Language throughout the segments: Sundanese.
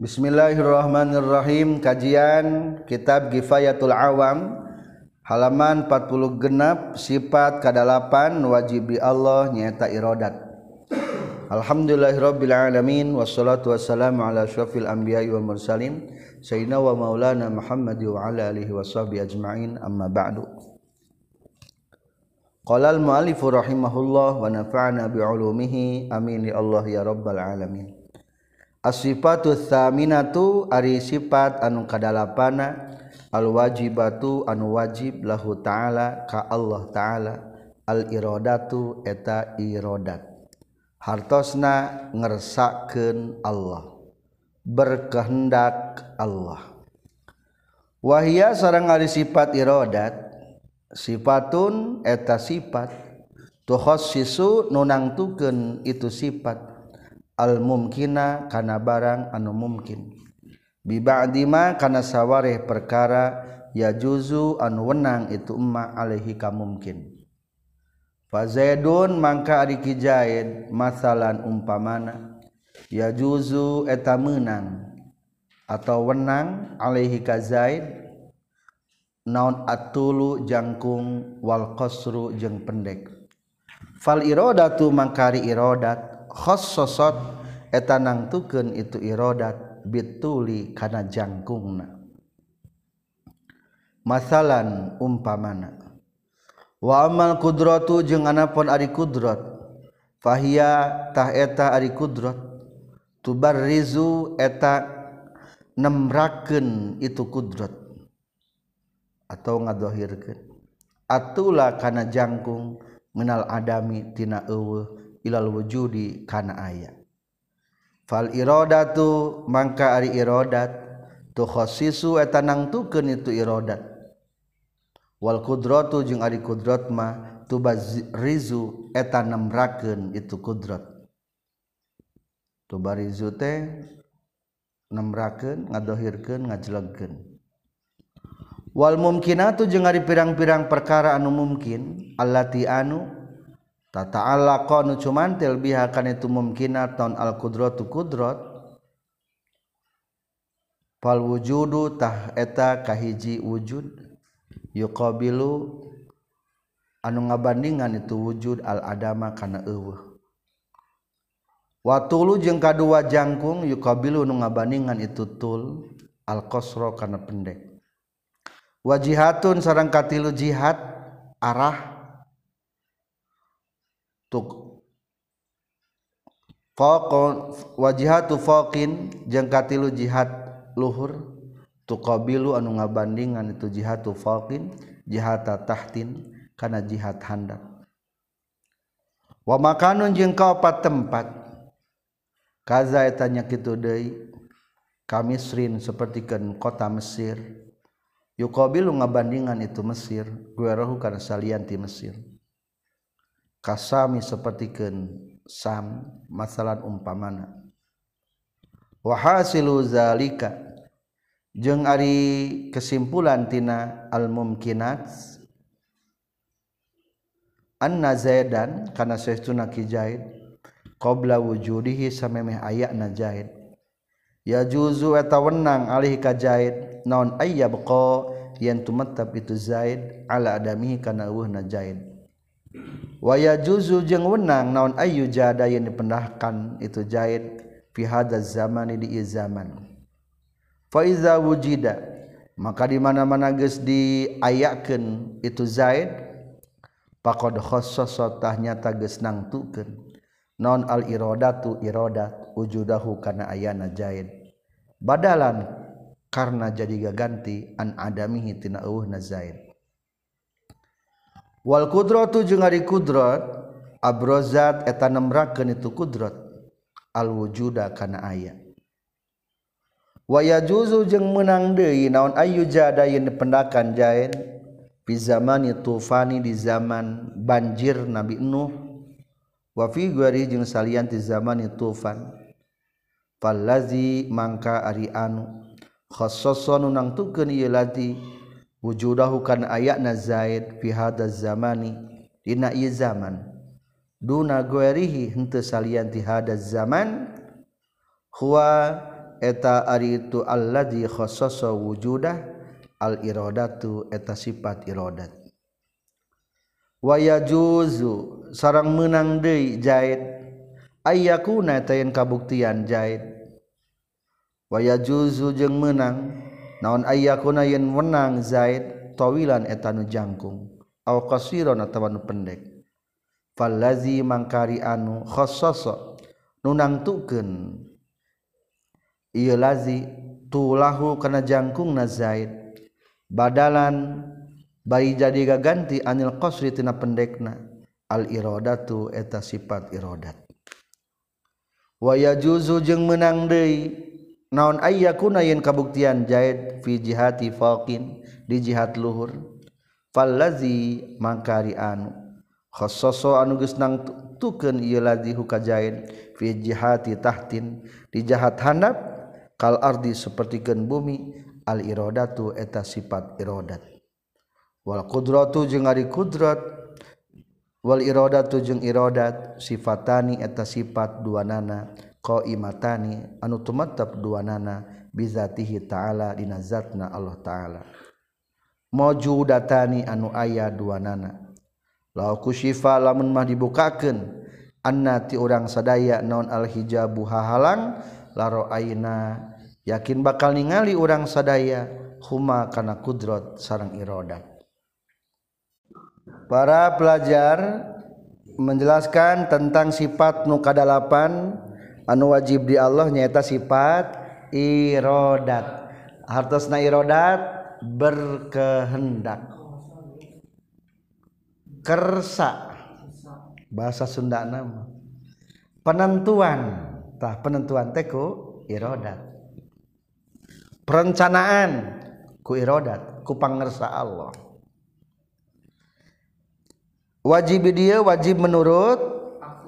Bismillahirrahmanirrahim. Kajian Kitab Gifayatul Awam Halaman 40 genap Sifat kadalapan Wajibi Allah Nyata irodat Alhamdulillahirrabbilalamin Wassalatu wassalamu ala syafil anbiya wa mursalin Sayyidina wa maulana Muhammad wa ala alihi wa sahbihi ajma'in Amma ba'du. Qala al-mu'alifu rahimahullah Wa nafa'ana bi'ulumihi Amin ya Allah ya rabbal alamin asipatutaminatu ari sifat anu kadalapana alwajibatu anu wajib lahu ta'ala ka Allah ta'ala al-irodatu eta irodat. Hartosna ngersakeun Allah berkehendak Allah. Wahia sarang ari sifat irodat sifatun eta sifat tuhossisu nunangtukeun itu sifat. almumkina kana barang anu mungkin bibadima kana sawareh perkara ya juzu anu wenang itu emma alaihi Pak Zaidun mangka ari ki masalan umpamana ya juzu eta menang atau wenang alaihi ka Zaid Noun atulu jangkung wal qasru jeung pendek. Fal iradatu mangkari iradat khassasat etanang tuken itu irodat bituli kana jangkungna. Masalan umpamana wa amal kudratu jeung anapun ari kudrat fahiya tah eta ari kudrat tubarrizu eta nemrakeun itu kudrat atau ngadohirkeun. Atula kana jangkung menal adami tina eueuh ilal wujudi kana aya. fal iradatu mangka ari iradat tu khassisu eta nangtukeun itu iradat wal qudratu jeung ari qudrat ma tubarizu eta nemrakeun itu kudrot tu barizu teh nemrakeun ngadohirkeun ngajelegkeun. Wal mumkinatu jeung ari pirang-pirang perkara anu mungkin allati anu tata'ala qanu cumantil biha kana itu mumkinat tahun al qudratu qudrat. Fal wujudu tah eta kahiji wujud. Yuqabilu anu ngabandingan itu wujud al adama kana eueuh. Watulu jeung kadua jangkung yuqabilu nu ngabandingan itu tul al qasra kana pendek. Wajihatun sareng katilu jihad arah wajihatu fokin jengkatilu jihad luhur. Tuqabilu anu ngabandingan itu jihatu fokin jihata tahtin karena jihad handap. Wa makanun jeung kaopat tempat. Kaza etanya kitu deui kamisrin sapertikeun kota Mesir. Yuqabilu ngabandingan itu Mesir guerahu kana salian ti Mesir kasami sapertikeun sam masalah umpamana. Wa hasilu zalika. Jeung ari kesimpulan tina al mumkinat anna zaidan kana saestuna ki zaid qabla wujudihi samemeh ayatna zaid ya juzu eta wenang alih ka zaid naon ayyabqa yen tumetep itu zaid ala adamihi kana eueuhna zaid waya juzu jeung wenang naon ayu jada yang dipendahkan itu jahit pihada zaman di zaman. Faiza wujida maka di mana-mana geus diayakeun itu zaid faqad khassasatah nyata geus nangtukeun. Non al iradatu iradat wujudahu kana ayana zaid badalan karena jadi gaganti an adamihi tina eueuhna zaid Wal kudratu jeung ari kudrat abrozat eta nemrakeun itu kudrat al wujuda kana aya. Wa yajuzu jeung meunang deui naon ayu jada yen pendakan jaen fi zamani tufani di zaman banjir Nabi Nuh wa fi gari jeung salian di zamani tufan. Fallazi mangka ari anu khassasun nang tukeun ieu lati wujudahu kana ayana Zaid fi hadza zamani dina ieu zaman. Duna guerihi henteu salian ti hadza zaman huwa eta ari tu alladzi khassasa wujudah al iradatu eta sifat iradat. Wa yajuzu sarang meunang deui Zaid ayyakuna tayen kabuktian Zaid. Wa yajuzu jeung meunang naon ayakuna yen menang zaid tawilan etanu jangkung aw qasiran atawa nu pendek. Falazi mangkari anu khassasa nunang nunangtukeun ieu lazi tulahu kana jangkung na zaid. Badalan bari jadi gaganti anil qasri tina pendekna. Al iradatu eta sifat iradat wa yajuzu jeung meunang deui naon ayyakuna yen kabuktian jaid fi jihati faqin di jihad luhur? Fallazi mangkari anu. Khassoso anu geus nang tukeun ieu ladzi hukajaid fi jihati tahtin di jahat handap kal ardi sapertikeun bumi al iradatu eta sifat iradat. Wal qudratu jeung ari qudrat wal iradatu jeung iradat sifatani eta sifat duanana. nana qaimatani anu tumatab duanana bizatihi ta'ala dina zatna Allah ta'ala. Mawjudatani anu aya duanana. La kusyifa lamun mah dibukakeun anna ti urang sadaya naon al hijabu hahalang laro aina yakin bakal ningali urang sadaya huma kana kudrat sarang irodat para pelajar menjelaskan tentang sifat nukadalapan anu wajib di Allah nyata sifat irodat. Hartosna irodat berkehendak. Kersa bahasa Sunda nama. Penentuan, tah penentuan teku irodat. Perencanaan ku irodat, ku pangersa Allah. wajib dia wajib menurut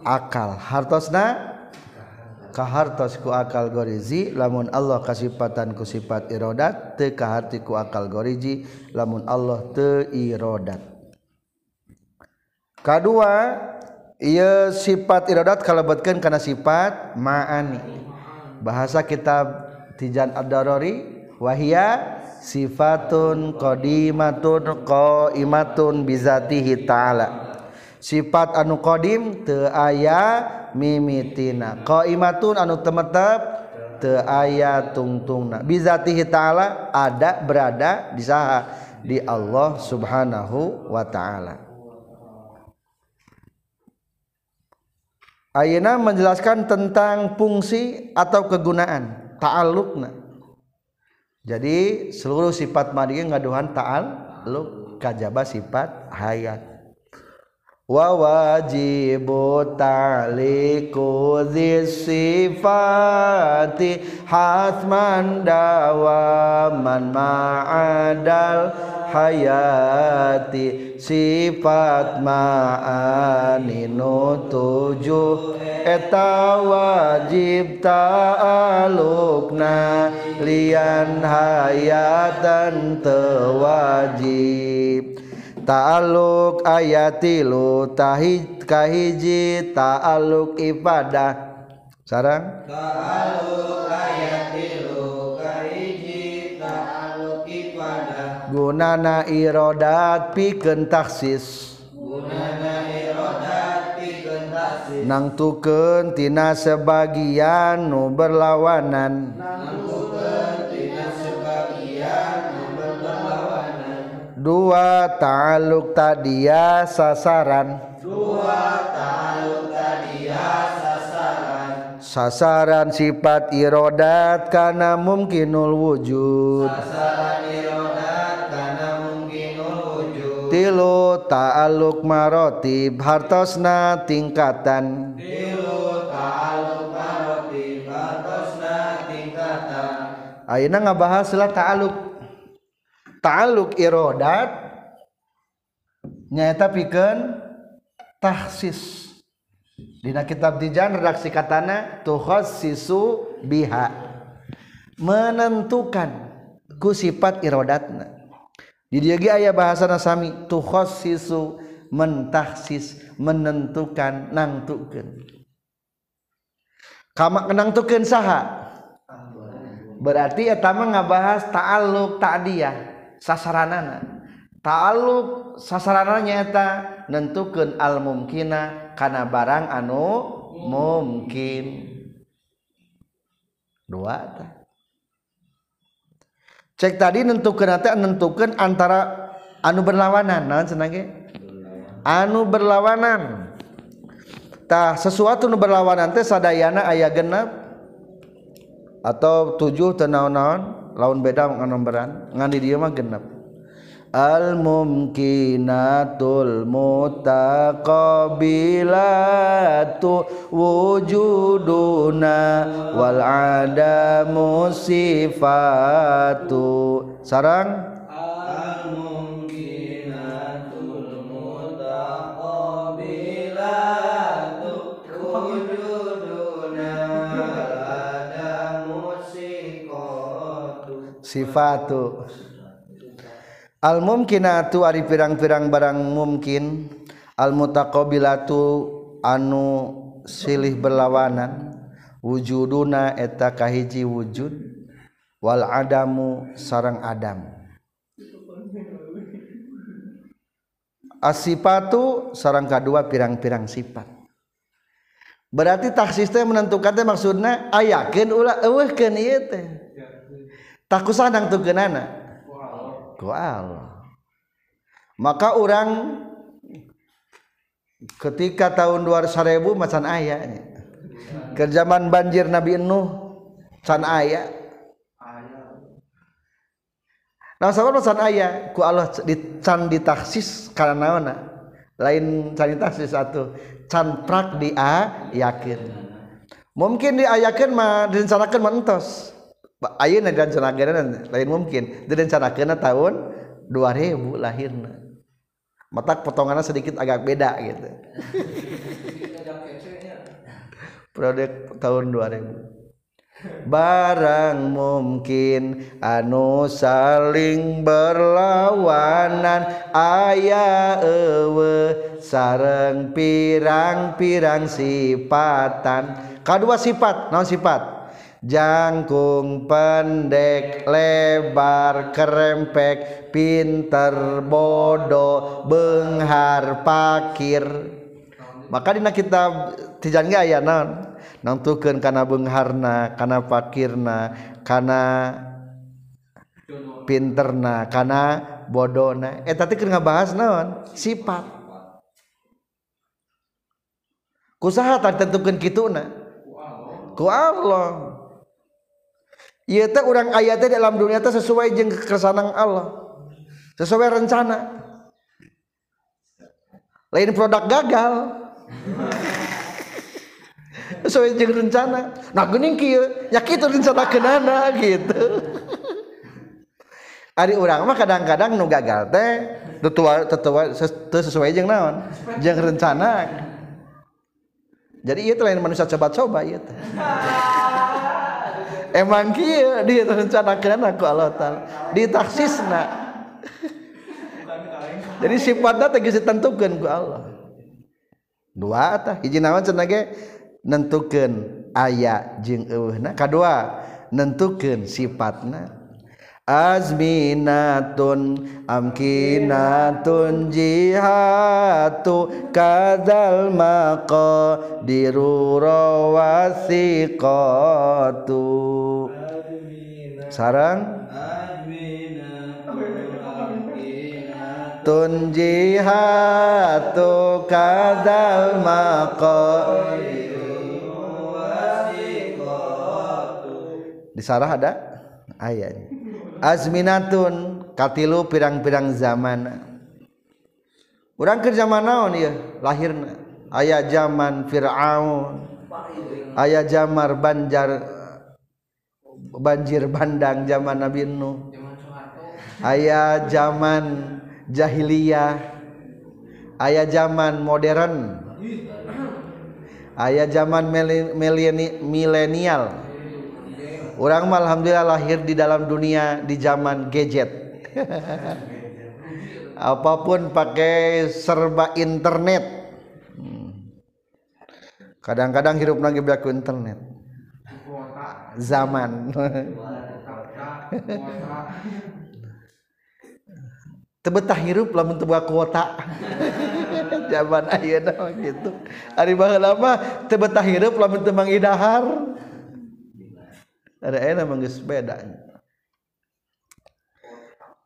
akal hartosna kahartos ku akal gorizi lamun Allah kasifatan ku sifat irodat te kaharti ku akal goriji lamun Allah te irodat. Kedua ia sifat irodat kalebetkeun kana sifat ma'ani. Bahasa kitab Tijan Ad-Darari wahia sifatun qadimatun qaimatun bizatihi ta'ala sifat anu Qdim te aya mimitina qaimatun anu temetep te aya tungtungna bizatihi taala ada berada di saha di Allah Subhanahu wa taala Ayana menjelaskan tentang fungsi atau kegunaan ta'alluqna. Jadi seluruh sifat madi ngaduhan ta'alluq kajaba sifat hayat. Wa wajibu ta'liku sifati hasman dawaman ma'adal hayati sifat ma'ani nutuju eta wajib ta'alukna lian hayatan tewajib Ta'aluk ayatilu tahid kahiji ta'aluk ibadah. Sarang? Ta'aluk ayatilu kahiji ta'aluk ibadah. Gunana irodat pikeun taksis. Gunana irodat pikeun taksis. Nang Nangtukeun tina sebagian nu berlawanan. Nangtukeun dua ta'aluk tadia sasaran. Dua ta'aluk tadiya sasaran. Sasaran sifat irodat kana mungkinul wujud. Sasaran irodat kana mungkinul wujud tilu ta'aluk marotib hartosna tingkatan. Tilu ta'aluk maroti batosna tingkatan Ayeuna ngabahas lah ta'aluk ta'aluk irodat nyaeta pikeun tahsis. Dina kitab dijan redaksi katana tukhassisu biha. Menentukan ku sifat irodatna. Di dieu ge aya bahasana sami tukhassisu mentahsis menentukan nangtukeun. Kama nangtukeun saha? Berarti etama ngabahas ta'alluq ta'diyah sasaranana taaluk sasaranana nyaeta nentukeun al mumkina kana barang anu mungkin dua ta. cek tadi nentukeun teh nentukeun antara anu berlawanan naon cenah anu berlawanan. Tah sesuatu nu berlawanan teh sadayana aya genap atau tujuh teu naon-naon? Laun beda nganomberan ngan di dieu mah genep. Al mumkinatul mutaqabilatu wujuduna wal adamu sifatu. Sarang sifatu. Al mumkinatu ari pirang-pirang barang mungkin al mutaqabilatu anu silih berlawanan. Wujuduna eta kahiji wujud wal adamu sarang adam. Asifatu sarang kedua pirang-pirang sifat. Berarti taksisnya menentukan teh maksudna ayakeun ulah eueuhkeun ieu teh. Tak kusadang tuh genana ku Allah. Maka orang ketika tahun 2000 macan ayah ke zaman banjir Nabi Nuh can ayah. Nah sabar macan ayah ku Allah di can ditaksis karena naona lain can ditaksis satu can prak dia yakin. Mungkin diayakin mah direncanakan mentos ayeuna direncanakeun lain mungkin. Direncanakeun tahun 2000 lahirna. Mata potongannya sedikit agak beda gitu. Produk tahun 2000 barang mungkin anu saling berlawanan. Aya ewe sareng pirang-pirang sifatan kedua sifat non sifat jangkung pendek lebar kerempek pinter bodoh benghar pakir. Maka dina kitab tijan ge aya naon nangtukeun kana beungharna kana pakirna kana pinterna kana bodohna eta eh, teh keur ngabahas naon? Sifat. Kusaha tak tentukeun kituna? Ku Allah. Iya teh orang ayatnya dalam dunia teh sesuai jeng kesanang Allah, sesuai rencana. Lain produk gagal. sesuai jeng rencana. Nah gening kieu, ya kitu rencana kenana gitu. Ari urang mah kadang-kadang nu gagal teh tetua tetua sesuai jeung naon? Jeung rencana. Jadi ieu lain manusia coba-coba ieu teh. emang kia dia rencana kena ku Allah taala di taksisna. Jadi sifatnya tegas ditentukan ku Allah. Dua tah hiji naon cenah ge? Nentukeun aya jeung eueuhna. Kadua nentukeun sifatna. azminatun amkinatun jihatu kadal maqa diru rawasiqatu sarang? Azminatun jihatu kadal maqa di sarah ada? Ayat azminatun katilu pirang-pirang zaman. Orang ke zaman naon ya lahirna. Ayah zaman Fir'aun. Ayah jamar banjar banjir bandang zaman Nabi Nuh. Ayah zaman jahiliyah. Ayah zaman modern. Ayah zaman milenial orang alhamdulillah lahir di dalam dunia di zaman gadget. Apa pun pakai serba internet. Hmm. kadang-kadang hidup lagi berlaku internet. Zaman. Tebetah hirup lamun teu kuota. Zaman ayeuna gitu. Ari baheula mah tebetah hirup lamun teu mangidahar enak mengges beda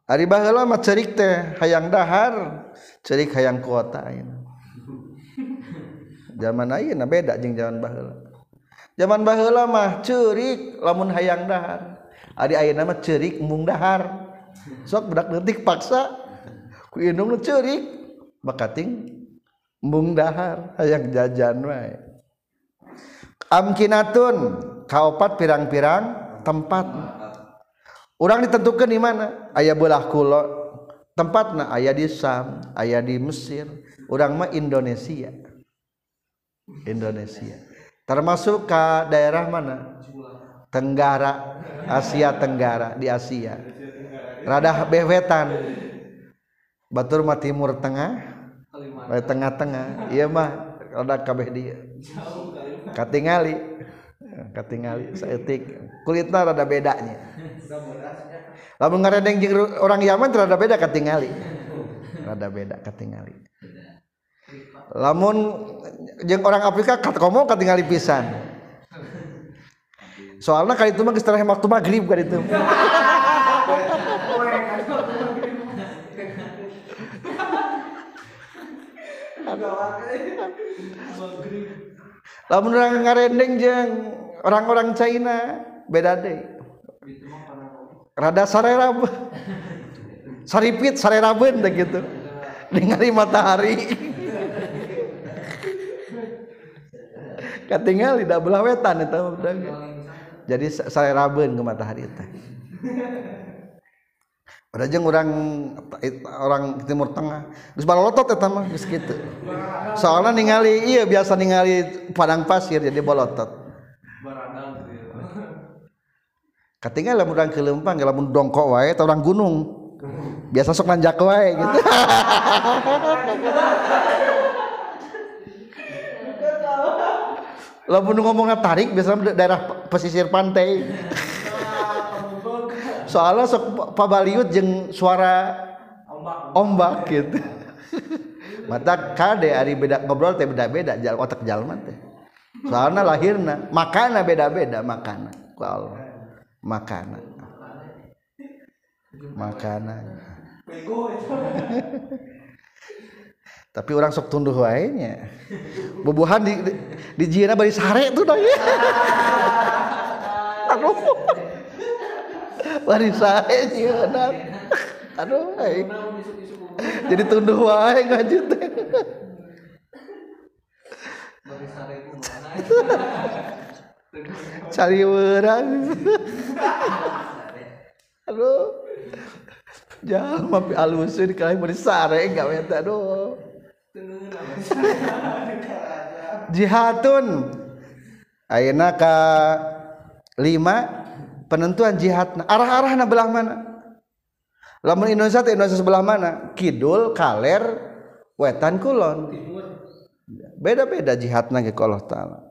Ari baheula mah cerik teh hayang dahar, cerik hayang kuota ayeuna. Zaman ayeuna beda jeung zaman baheula. Zaman baheula mah cerik lamun hayang dahar. Ari ayeuna mah cerik mung dahar. Sok budak detik paksa ku indung nu cerik makating mung dahar hayang jajan wae. Amkinatun kaopat pirang-pirang tempat. Orang ditentukan di mana? Ayah belah kulo. Tempatna ayah di Sam ayah di Mesir. Orang mah Indonesia. Indonesia. Termasuk ke daerah mana? Tenggara Asia Tenggara di Asia. Rada bewetan. Batur mah timur tengah tengah-tengah. Iya mah rada kabeh dia. Katingali katingali saeutik kulitna rada bedanya lamun ngaredeng jeung orang Yaman rada beda katingali rada beda katingali lamun jeung orang Afrika komo katingali pisan. Soalnya kali itu mah geus waktu maghrib kali itu. Lamun orang ngarendeng jeung orang-orang China beda deh. Rada sarerab saripit sarerabeun teh gitu. Ningali matahari. Katingal tidak belah wetan eta jadi sarerabeun ke matahari teh ada jeung orang orang timur tengah. Geus balotot eta mah geus kitu soalnya ningali iya biasa ningali padang pasir jadi bolotot katingal lamun urang kelempang lamun dongkok wae atau orang gunung. Biasa sok nanjak wae gitu. Lamun ngomongnya tarik biasa daerah pesisir pantai. Soalnya sok pabaliut jeung suara ombak gitu. Mata kade ari beda ngobrol teh beda-beda jal otak jalma teh. Soalnya lahirna makana beda-beda makana ku makana makana tapi orang sok tunduh wae nya bubuhan di di, di bari sare dah ya. Aduh. Bari sare jieuna aduh ay. jadi tunduh wae ngajut teh cari orang. Aduh jangan mapi alusin kalian bersare nggak minta doh jihatun. Ayeuna ka lima penentuan jihad arah-arah na belah mana? Lamun Indonesia teh Indonesia sebelah mana? Kidul kaler wetan kulon. Beda-beda jihadna ke Allah taala.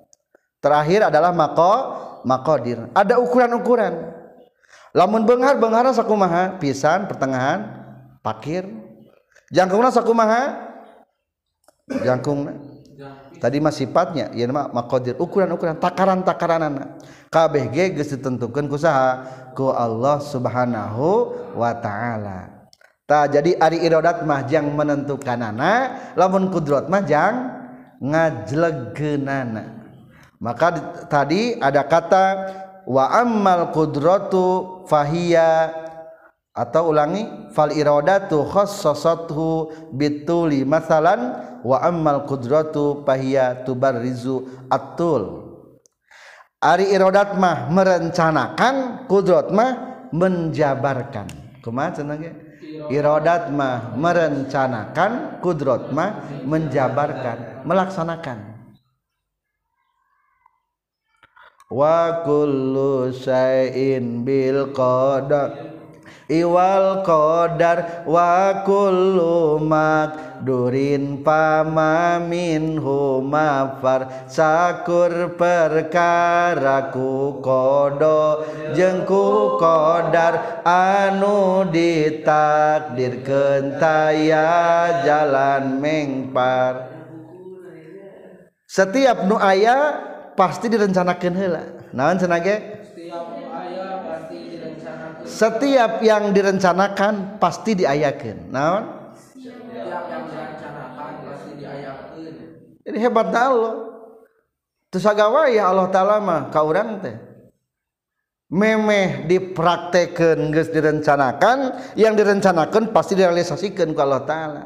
Terakhir adalah mako makodir. Ada ukuran-ukuran. Lamun benghar benghar sakumaha? Pisan pertengahan pakir. Jangkungna sakumaha? Jangkungna. Tadi mah sifatnya ya mah makodir. Ukuran-ukuran takaran-takaranana kabeh ge geus ditentukeun ku saha? Ku Allah Subhanahu wa taala. Ta jadi ari iradat mah jang menentukanana lamun kudrat mah jang ngajlegeunana maka tadi ada kata wa ammal qudratu fahiya atau ulangi fal iradatu khassasathu bituli masalan wa ammal qudratu fahiya tubarrizu atul ari iradat mah merencanakan kudrat mah menjabarkan. Kumaha cenah iradat mah merencanakan kudrat mah menjabarkan melaksanakan wa kullu syai'in bil qadar. Iwal qdar wakullumat Durin pamamin humafar sakur perkaraku kodo jengku qdar anu ditakdir kentaya jalan mengpar. Setiap nu aya pasti direncanakan hela naon senage setiap yang direncanakan pasti diayakan naon? Jadi hebat Allah. Tusagawa ya Allah taala mah ka urang teh. Memeh dipraktekeun geus direncanakan yang direncanakan pasti direalisasikeun ku Allah taala.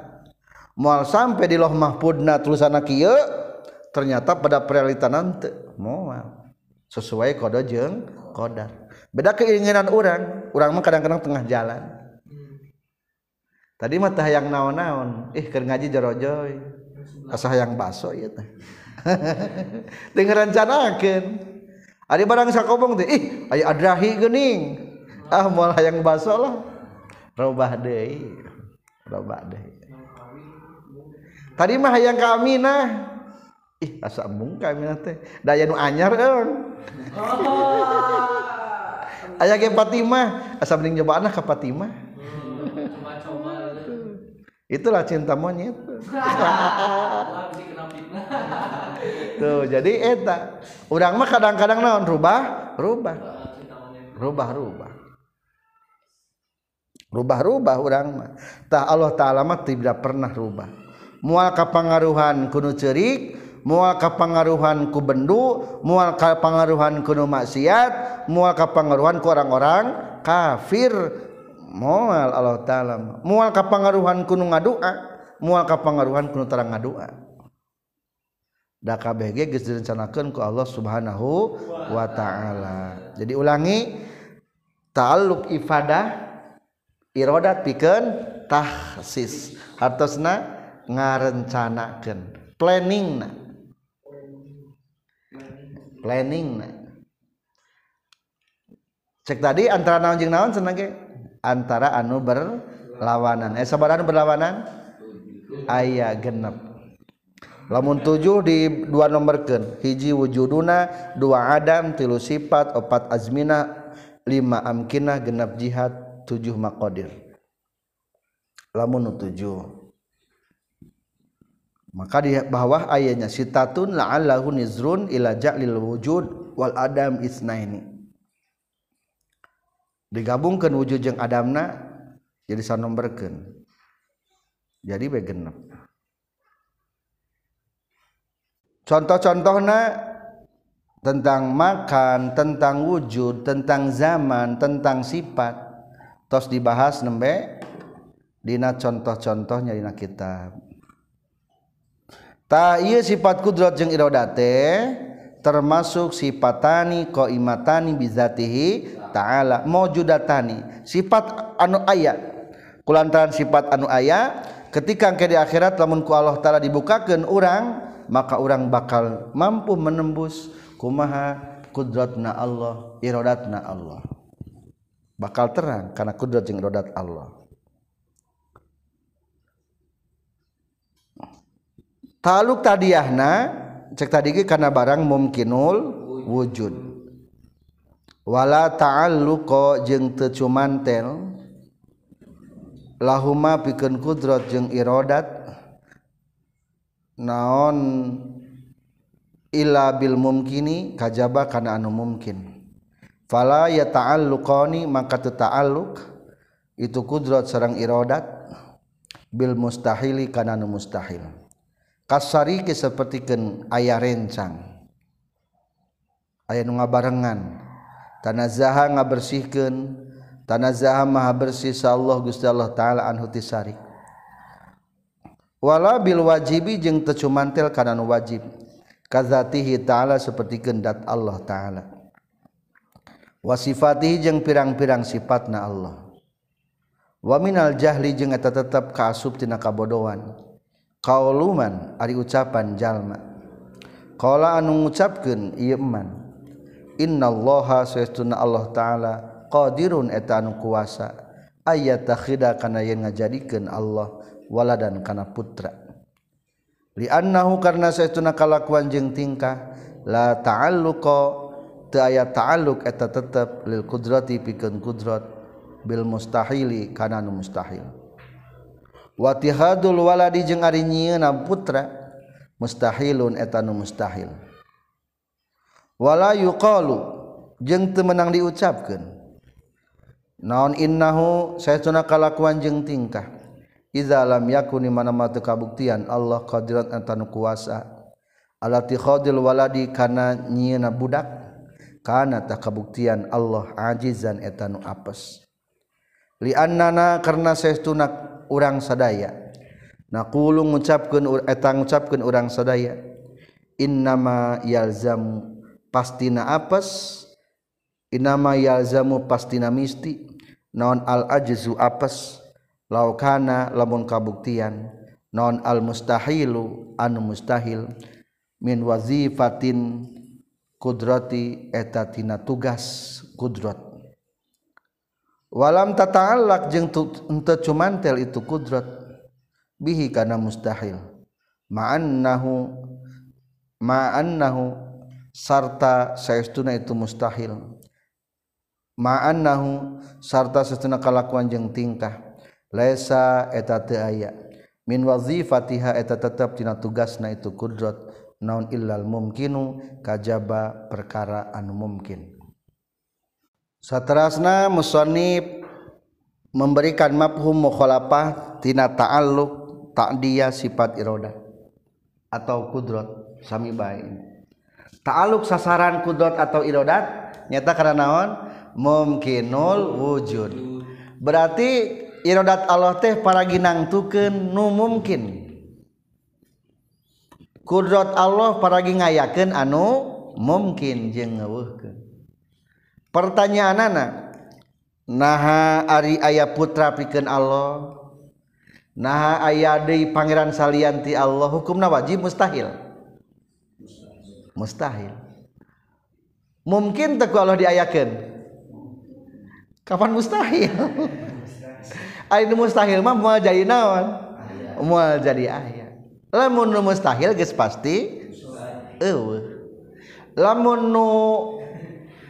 Moal sampai di loh mahfudna tulisanna kieu ternyata pada realita nanti sesuai kode jeung kodar. Beda keinginan orang orang mah kadang-kadang tengah jalan. Tadi mah yang naon-naon. Ih keur ngaji jorojoy asa yang baso ieu teh. Dengan rencanakeun ari barang sakobong teh ih aya adrahi geuning. Ah moal hayang baso lah. Robah deui. Robah deui. Tadi mah hayang ka Aminah ih asa mungkai mina teh. Daya nu anyar eung oh. aya ge Fatimah. Asa mending coba anak ka Fatimah. Hmm, itulah cinta monyet. Tuh jadi eta. Urang mah kadang-kadang naon? Rubah rubah. Rubah rubah. Rubah rubah urang mah. Tah Allah taala mah tidak pernah rubah. Mual kapangaruhan kudu cerik mual kapangaruhan ku bendu mual kapangaruhan kuno maksiat mual kapangaruhan ku orang-orang kafir. Mual Allah taala. Mual kapangaruhan kuno ngadua mual kapangaruhan kuno terang ngadua. Da kabeh ge geus direncanakeun ku Allah Subhanahu wa taala. Jadi ulangi ta'alluq ifadah iradat pikeun tahsis. Hartosna ngarencanakeun planning planning. Na. cek tadi antara naon jeung naon cenah ge? Antara anu berlawanan. Eh sabar anu berlawanan? Aya genep. Lamun tujuh di dua nomorkan hiji wujuduna dua adam tilu sifat opat azmina lima amkinah genap jihad tujuh makodir lamun tujuh. Maka di bawah ayatnya sitatun la'allahu nizrun ila ja'lil wujud wal adam isnaini digabungkan wujud jeung adamna jadi sanomberkeun. Jadi begenep contoh-contohna tentang makan tentang wujud tentang zaman tentang sifat tos dibahas nembe dina contoh-contohnya dina kitab Ta iya sifat kudrat jeung irodate termasuk sifatani qaimatani bizatihi ta'ala maujudatani. Sifat anu ayat kulantaran sifat anu ayat ketika ke di akhirat lamun ku Allah taala dibukakan orang maka orang bakal mampu menembus kumaha kudratna Allah irodatna Allah. Bakal terang karena kudrat jeung irodat Allah. Taluk tadiahna cek tadi karena barang mungkinul wujud. Wala ta'alluqa jeung teu cumantel lahuma pikeun kudrat jeung iradat naon illa bil mumkini kajaba kana anu mungkin fala ya ta'alluqani maka teu ta'alluq itu kudrat sareng iradat bil mustahili kana anu mustahil kasari ke sepertikan ayah rencang. Ayah nu ngabarengan. Tanah zaha ngabersihkan tanah zaha maha bersih sa Allah Gusti Allah taala anhu tisari wala bil wajibi jeung teu cumantel kana nu wajib. Kazatihi taala seperti kendat Allah taala. Wasifatihi jeung pirang-pirang sifatna Allah. Wa minal jahli jeung eta tetep kaasup tina kabodohan. kauluman ari ucapan jalma. Qala anu ngucapkeun ieu man innallaha sayastuna Allah taala qadirun eta anu kuasa. Ayat takhida kana yen ngajadikeun Allah waladan kana putra. Li annahu karna sayastuna kalakuan jeung tingkah la ta'alluqa teu aya ta'alluq eta tetep lil qudrati pikeun qudrat bil mustahili kana nu mustahil. watihadul waladi jeung ari nyieunna putra mustahilun eta nu mustahil. Wala yuqalu jeung teu menang diucapkeun. Naon innahu saytuna kalakuan jeung tingkah. Iza lam yakun mana teu kabuktian Allah qadiran eta nu kuasa. Alati khadil waladi kana nyieunna budak kana ta kabuktian Allah ajizan eta nu apes. Li annana karna saytuna urang sadaya. Naqulu ngucapkeun eta ngucapkeun urang sadaya innama yalzam pastina apes? Innama yalzamu pastina misti? Non al ajzu apes? Laukana lamun kabuktian non al mustahilu anu mustahil. Min wazifatin kudrati eta tina tugas kudrat. walam tata'allaq jeung teu cumantel itu kudrat. Bihi kana mustahil. Ma'annahu ma'annahu sarta saestuna itu mustahil. Ma'annahu sarta saestuna kalakuan jeung tingkah. Laisa eta teu aya. Min wazifatiha eta tetep tina tugasna itu kudrat. Naun illal mumkinu kajaba perkara anu mungkin Saterasna musonib memberikan mafhum mukhalafah tina ta'alluq ta'diyah sifat iroda atau kudrat sami baik ta'alluq sasaran kudrat atau irodat nyata karena naon? Mungkinul wujud. Berarti irodat Allah teh para ginang tuken nu mungkin kudrat Allah para gingayakeun anu mungkin jeung ngeuweuhkeun. Pertanyaan anak naha ari aya putra pikeun Allah. Naha aya deui pangeran salianti Allah. Hukumna wajib mustahil? Mustahil. Mungkin teu Allah diayakeun? Kapan mustahil? Ayo mustahil mah mau jadi naon? Mau jadi ayat lamun nu mustahil geus pasti eueuh. Lamun nu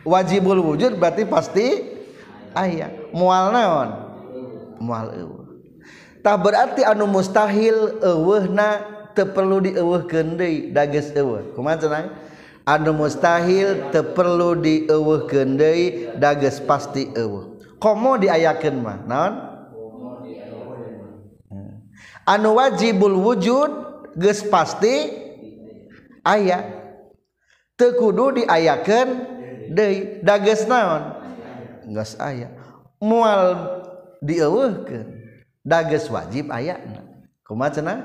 wajibul wujud berarti pasti ayah mual naon? Mual eueuh. Tah berarti anu mustahil eueuhna teu perlu dieueuhkeun deui dages eueuh. Kumaha cenah? Anu mustahil teu perlu dieueuhkeun deui dages pasti eueuh. Komo diayakeun mah naon? Eh. Anu wajibul wujud geus pasti ayah teu kudu diayakeun deui dages naon? Geus aya. Moal dieuweuhkeun dages wajib ayana kumaha cenah?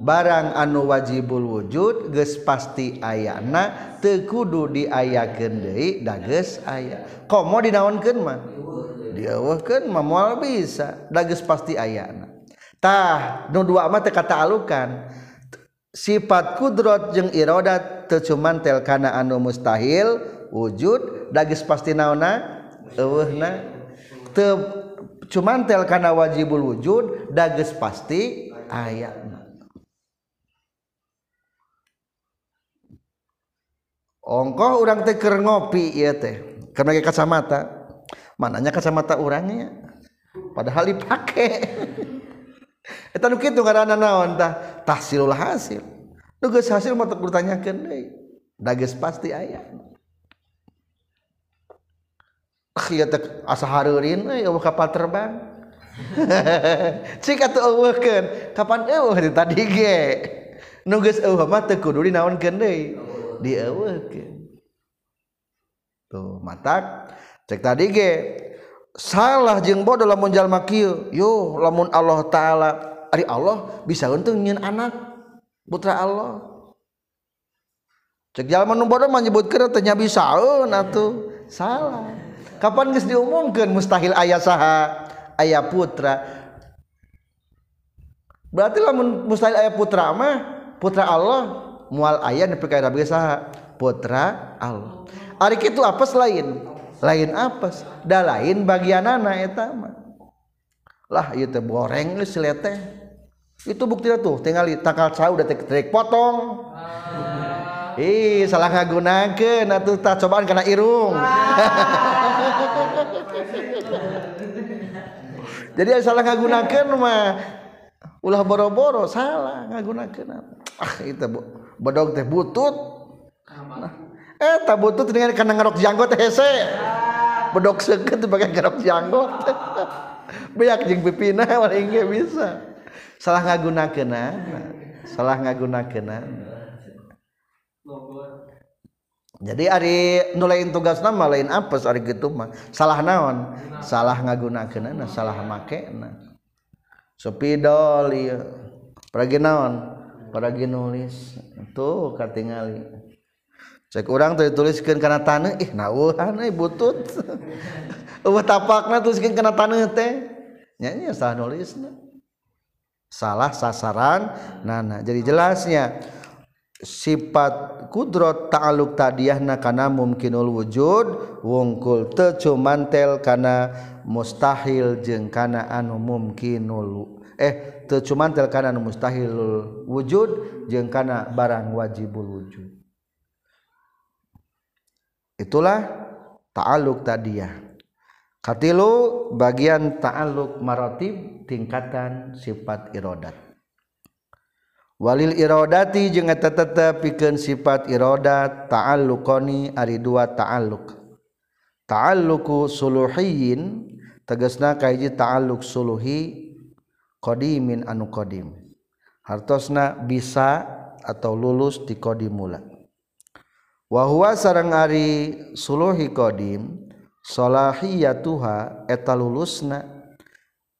Barang anu wajibul wujud geus pasti ayana teu kudu diayakeun deui dages aya. Komo dinaonkeun mah? Dieuweuhkeun mah moal bisa dages pasti ayana. Tah nu dua mah teu kataalukan sifat kudrat jeung irodat teu cuman tel kana anu mustahil wujud dagis pasti naona eueuhna. Teu cuman tel kana wajibul wujud dagis pasti ayatna ongkoh orang teh keur ngopi ieu teh. Karena kacamata. Mananya kacamata orangnya padahal dipakai eta nu kitu ngaranna naon tah? Tahsilul hasil. Nu geus hasil mah teu ditanyakeun deui. Da geus pasti aya. asaharurin eh, eueuh kapal terbang. Cik atuh eueuhkeun. Kapan eueuh di tadi ge? Nu geus eueuh mah teu kudu dinaonkeun deui dieueuhkeun. Tuh matak. Cek tadi ge? Salah jeung bodoh lamun jalma kieu. Yo lamun Allah taala. Ari Allah bisa untung nyeun anak. Putra Allah. Cek jalma nu bodoh menyebut teu nya bisaeun atuh. Salah. kapan guys diumumkan mustahil ayah saha ayah putra. Berarti lamun mustahil ayah putra mah putra Allah mual ayah nepi ka Rabi saha putra Allah. Ari kitu apes lain? Lain apes? Da lain bagianana eta mah. Lah ieu teh goreng geus leteh. Itu buktinya tuh tinggal takal cau udah trik potong. Ah. ih salah ngagunakeun atuh tah cobaan kana irung. Ah. jadi salah ngagunakan mah ulah boro-boro salah ngagunakan ah itu bu. Bodog teh butut. Nah, eh tak butut dengan karena ngerok janggot hese. Bodog seket pakai ngerok janggot. Banyak jeng pipina orang nggak bisa. Salah ngagunakan salah ngagunakan Bogor. jadi Ari nu lain tugas nama lain apes Ari gitu mah. Salah naon? Salah ngagunakeunana salah makena. Sepidol ieu. Pergi naon? Pergi nulis. Tuh katingali. Cek orang tuh dituliskeun kana taneuh ih nauhan euy butut. Eueuh tapakna tuliskeun kana taneuh teh. Nyanyi salah nulisna. Salah sasaran nana. Jadi jelasnya sifat kudrot ta'aluk tadiahna kana mungkinul wujud wungkul teu cumantel kana mustahil jeung kana anu mungkinul eh teu cumantel kana anu mustahilul wujud jeung kana barang wajibul wujud. Itulah ta'aluk tadiah katilu bagian ta'aluk maratib tingkatan sifat irodat. Walil irodati jeung eta tetep pikeun sifat irodat ta'alluqani ari dua ta'alluq. Ta'alluqu suluhiyin tegasna kahiji ta'alluq suluhi qadimin anu qadim. Hartosna bisa atau lulus di qadim mula. Wa huwa sareng ari suluhi qadim salahiyatuha eta lulusna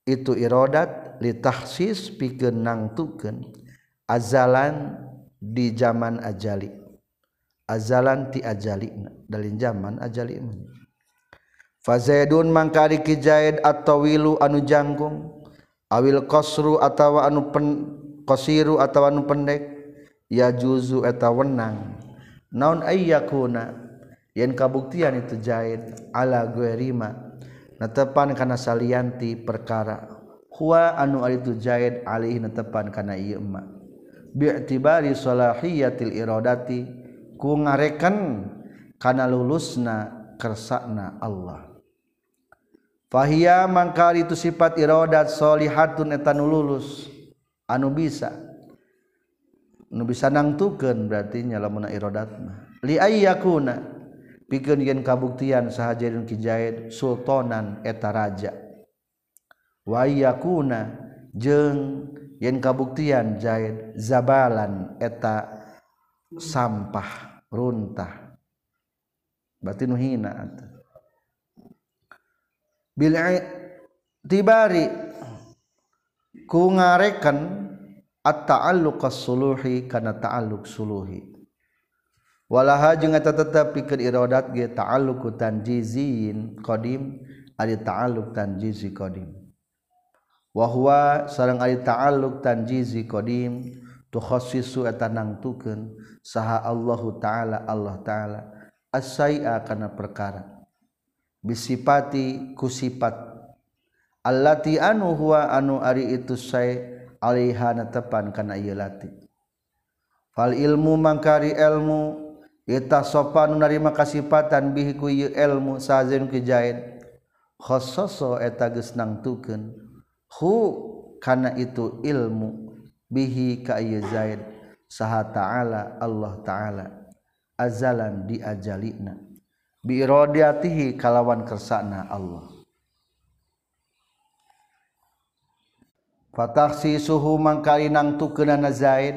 itu irodat litahsis pikeun nangtukeun azalan di zaman ajali. Azalan ti ajali dalin zaman ajali Fazaidun mangkari ki Zaid at-tawilu anu jangkung. Awil qasru atawa anu pen, qasiru atawa anu pendek. Ya juzu eta wenang. Naon ayyakuna? Yen kabuktian itu Zaid ala guerima netepan kana salianti perkara. Huwa anu ari tu Zaid alih netepan kana ieu emak. bi'tibari salahiyatil iradati ku ngarekan kana lulusna kersakna Allah. Fahiya mangkal itu sifat iradat solihatun etanu lulus anu bisa. Nu bisa nangtukeun berarti nya lamun mah li ayyakuna pikeun yen kabuktian sahajarin kijahid sultanan eta raja. Wa yakuna jeung yen kabuktian Zaid zabalan eta sampah runtah. Batin hina bil tibari ku ngarekan at ta'alluq suluhi kana ta'alluq suluhi. Walaha jeung eta tetep pikeun iradat ge ta'alluq tanjizin qadim ari ta'alluq tanjizi qadim wahwa sarang ari ta'alluq tanjizi qadim tukhassisu eta nangtukeun saha Allahu taala Allah taala as-sai'a kana perkara. Bisifati kusifat allati anu huwa anu ari itu sai alaiha tepan kana ieu lati. Fal ilmu mangkari ilmu eta sopan narima kasipatan bihi ku ieu ilmu sazen kijain khossoso eta geus nangtukeun hu kana itu ilmu. Bihi ka zaid. Saha ta'ala Allah ta'ala. Azalan diajalina. Bi iradatihi kalawan kersana Allah. Fataksi suhu mangkali nang tukenana Zaid.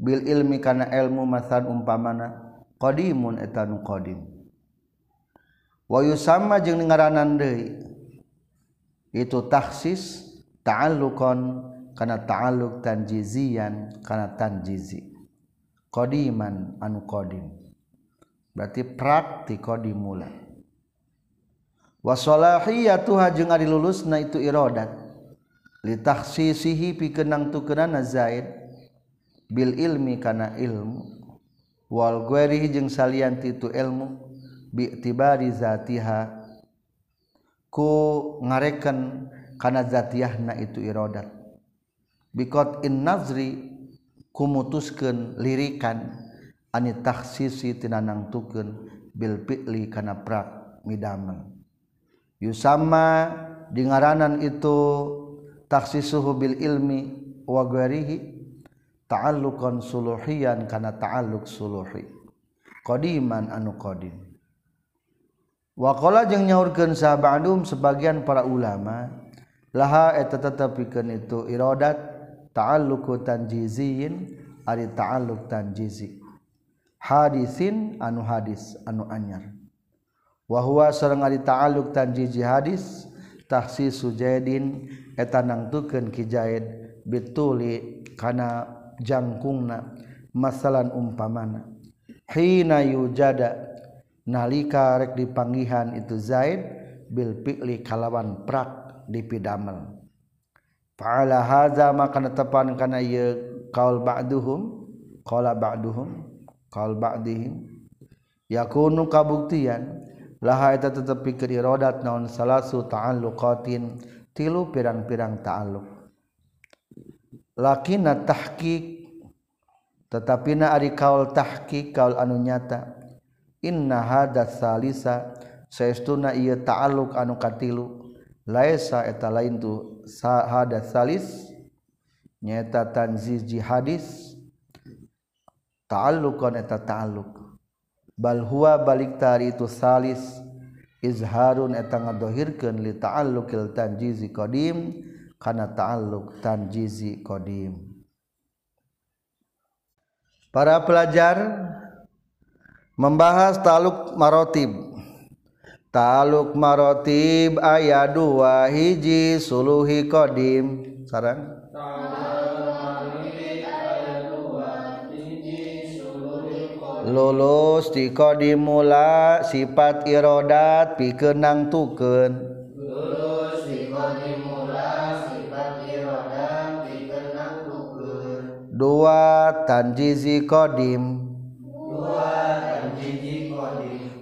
Bil ilmi kana ilmu masan umpamana. Qadimun etanu qadim. Wa yusamma jeung ngaranan deui. Itu taksis ta'alluqan kana ta'alluq tanjizian kana tanjizi. Qadiman anu qadim. Berarti prakti qadim mula. Wasolahiyatuha jeung ari lulusna itu iradat. Li takhsisihi pikenang tukeunana zaid. Bil ilmi kana ilmu. Wal ghairihi jeung salian itu ilmu. Bi tibari zatiha. Ku ngareken karena zatiyah na itu irodat. Bikot in nazri kumutuskan lirikan ani taksisi tinanang tuken bil fi'li kana prak midamel yusama di ngaranan itu taksisuhu bil ilmi wa ghairihi ta'alluqan suluhiyan kana ta'alluq suluhi. Qadiman anu qadim. Wa qala jeung nyaurkeun sahabadum sebagian para ulama laha eta tetepikeun itu iradat ta'alluqu tanjiziin ari ta'alluq tanjizi. Hadisin anu hadis anu anyar. Wa huwa sareng ari ta'alluq tanjizi hadis tahsisu jaidin eta nangtukeun ki jaid bituli kana jangkungna masalan umpamana. Hina yujada nalika rek dipanggihan itu zaid bil fi'li kalawan prak. Dipidamel fa'ala hadza maka netepan kana ieu qaul ba'duhum qala ba'duhum qaul ba'dihim. Yakunu kabuktian laha eta tetep pikeun iradat naon salasu ta'alluqatin tilu pirang-pirang ta'alluq. Lakinna tahqiq tetapi na ari kaul tahqiq kaul anu nyata. Inna hadas salisa saestuna ieu ta'alluq anu katilu laisa eta lain tu hadas salis nyata tanziz jihadis ta'alluqan eta ta'alluq bal huwa balik tari itu salis izharun eta ngadohirkeun li ta'alluqil tanjizi qadim kana ta'alluq tanjizi qadim Para pelajar membahas taluk marotib. Taluk marotib ayat dua hiji suluhi kodim. Sarang. Lulus di kodim mula sifat irodat pikenang tuken. Lulus di kodim mula sifat irodat pikenang tuken. Dua tanjizi kodim. Dua tanjizi.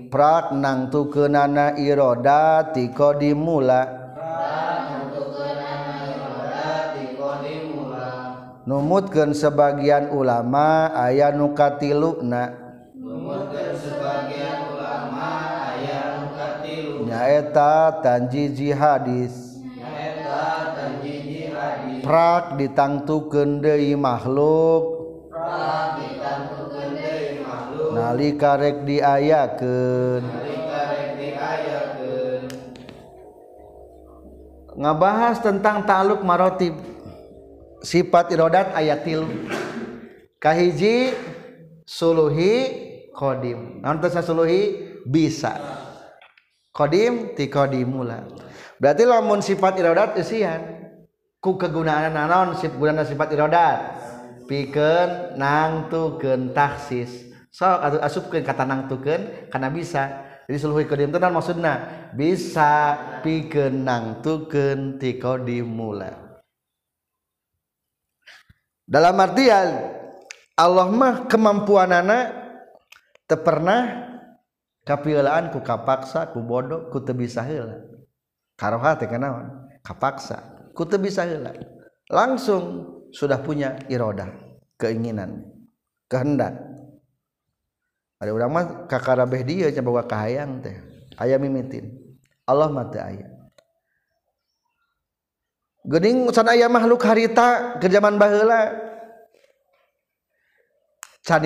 prak nang tukeunana iroda ti qadimula numutkeun sebagian ulama aya nu katiluna numutkeun sebagian ulama aya nu katilu nyaeta tanjiji hadis nyaeta tanjiji hadis prak ditangtukeun deui makhluk. prak ditangtukeun nalika rek diayakeun. Ngabahas tentang taluk marotib sifat irodat ayat tilu. Kahiji suluhi kodim. Nanti suluhi? Bisa. Kodim ti kodimula. Berarti lamun sifat irodat isian ku kegunaan nanon sif gunana sifat irodat? Pikeun nangtukeun taksis. So atuh asupkeun kata nangtukeun kana bisa. Jadi suluhi kodim itu maksudna bisa pikeun nangtukeun ti kodimula dalam artian Allah mah kemampuan anak teu pernah kapieulaan ku kapaksa ku bodoh ku teu bisa heula. Karoha teh kapaksa ku teu bisa langsung sudah punya irodah keinginan kehendak ada orang mah kakarabeh dia nyoba kahayang teh. Ayam mimitin. Allah mata ayam gening can ayam makhluk harita ke zaman baheula. Can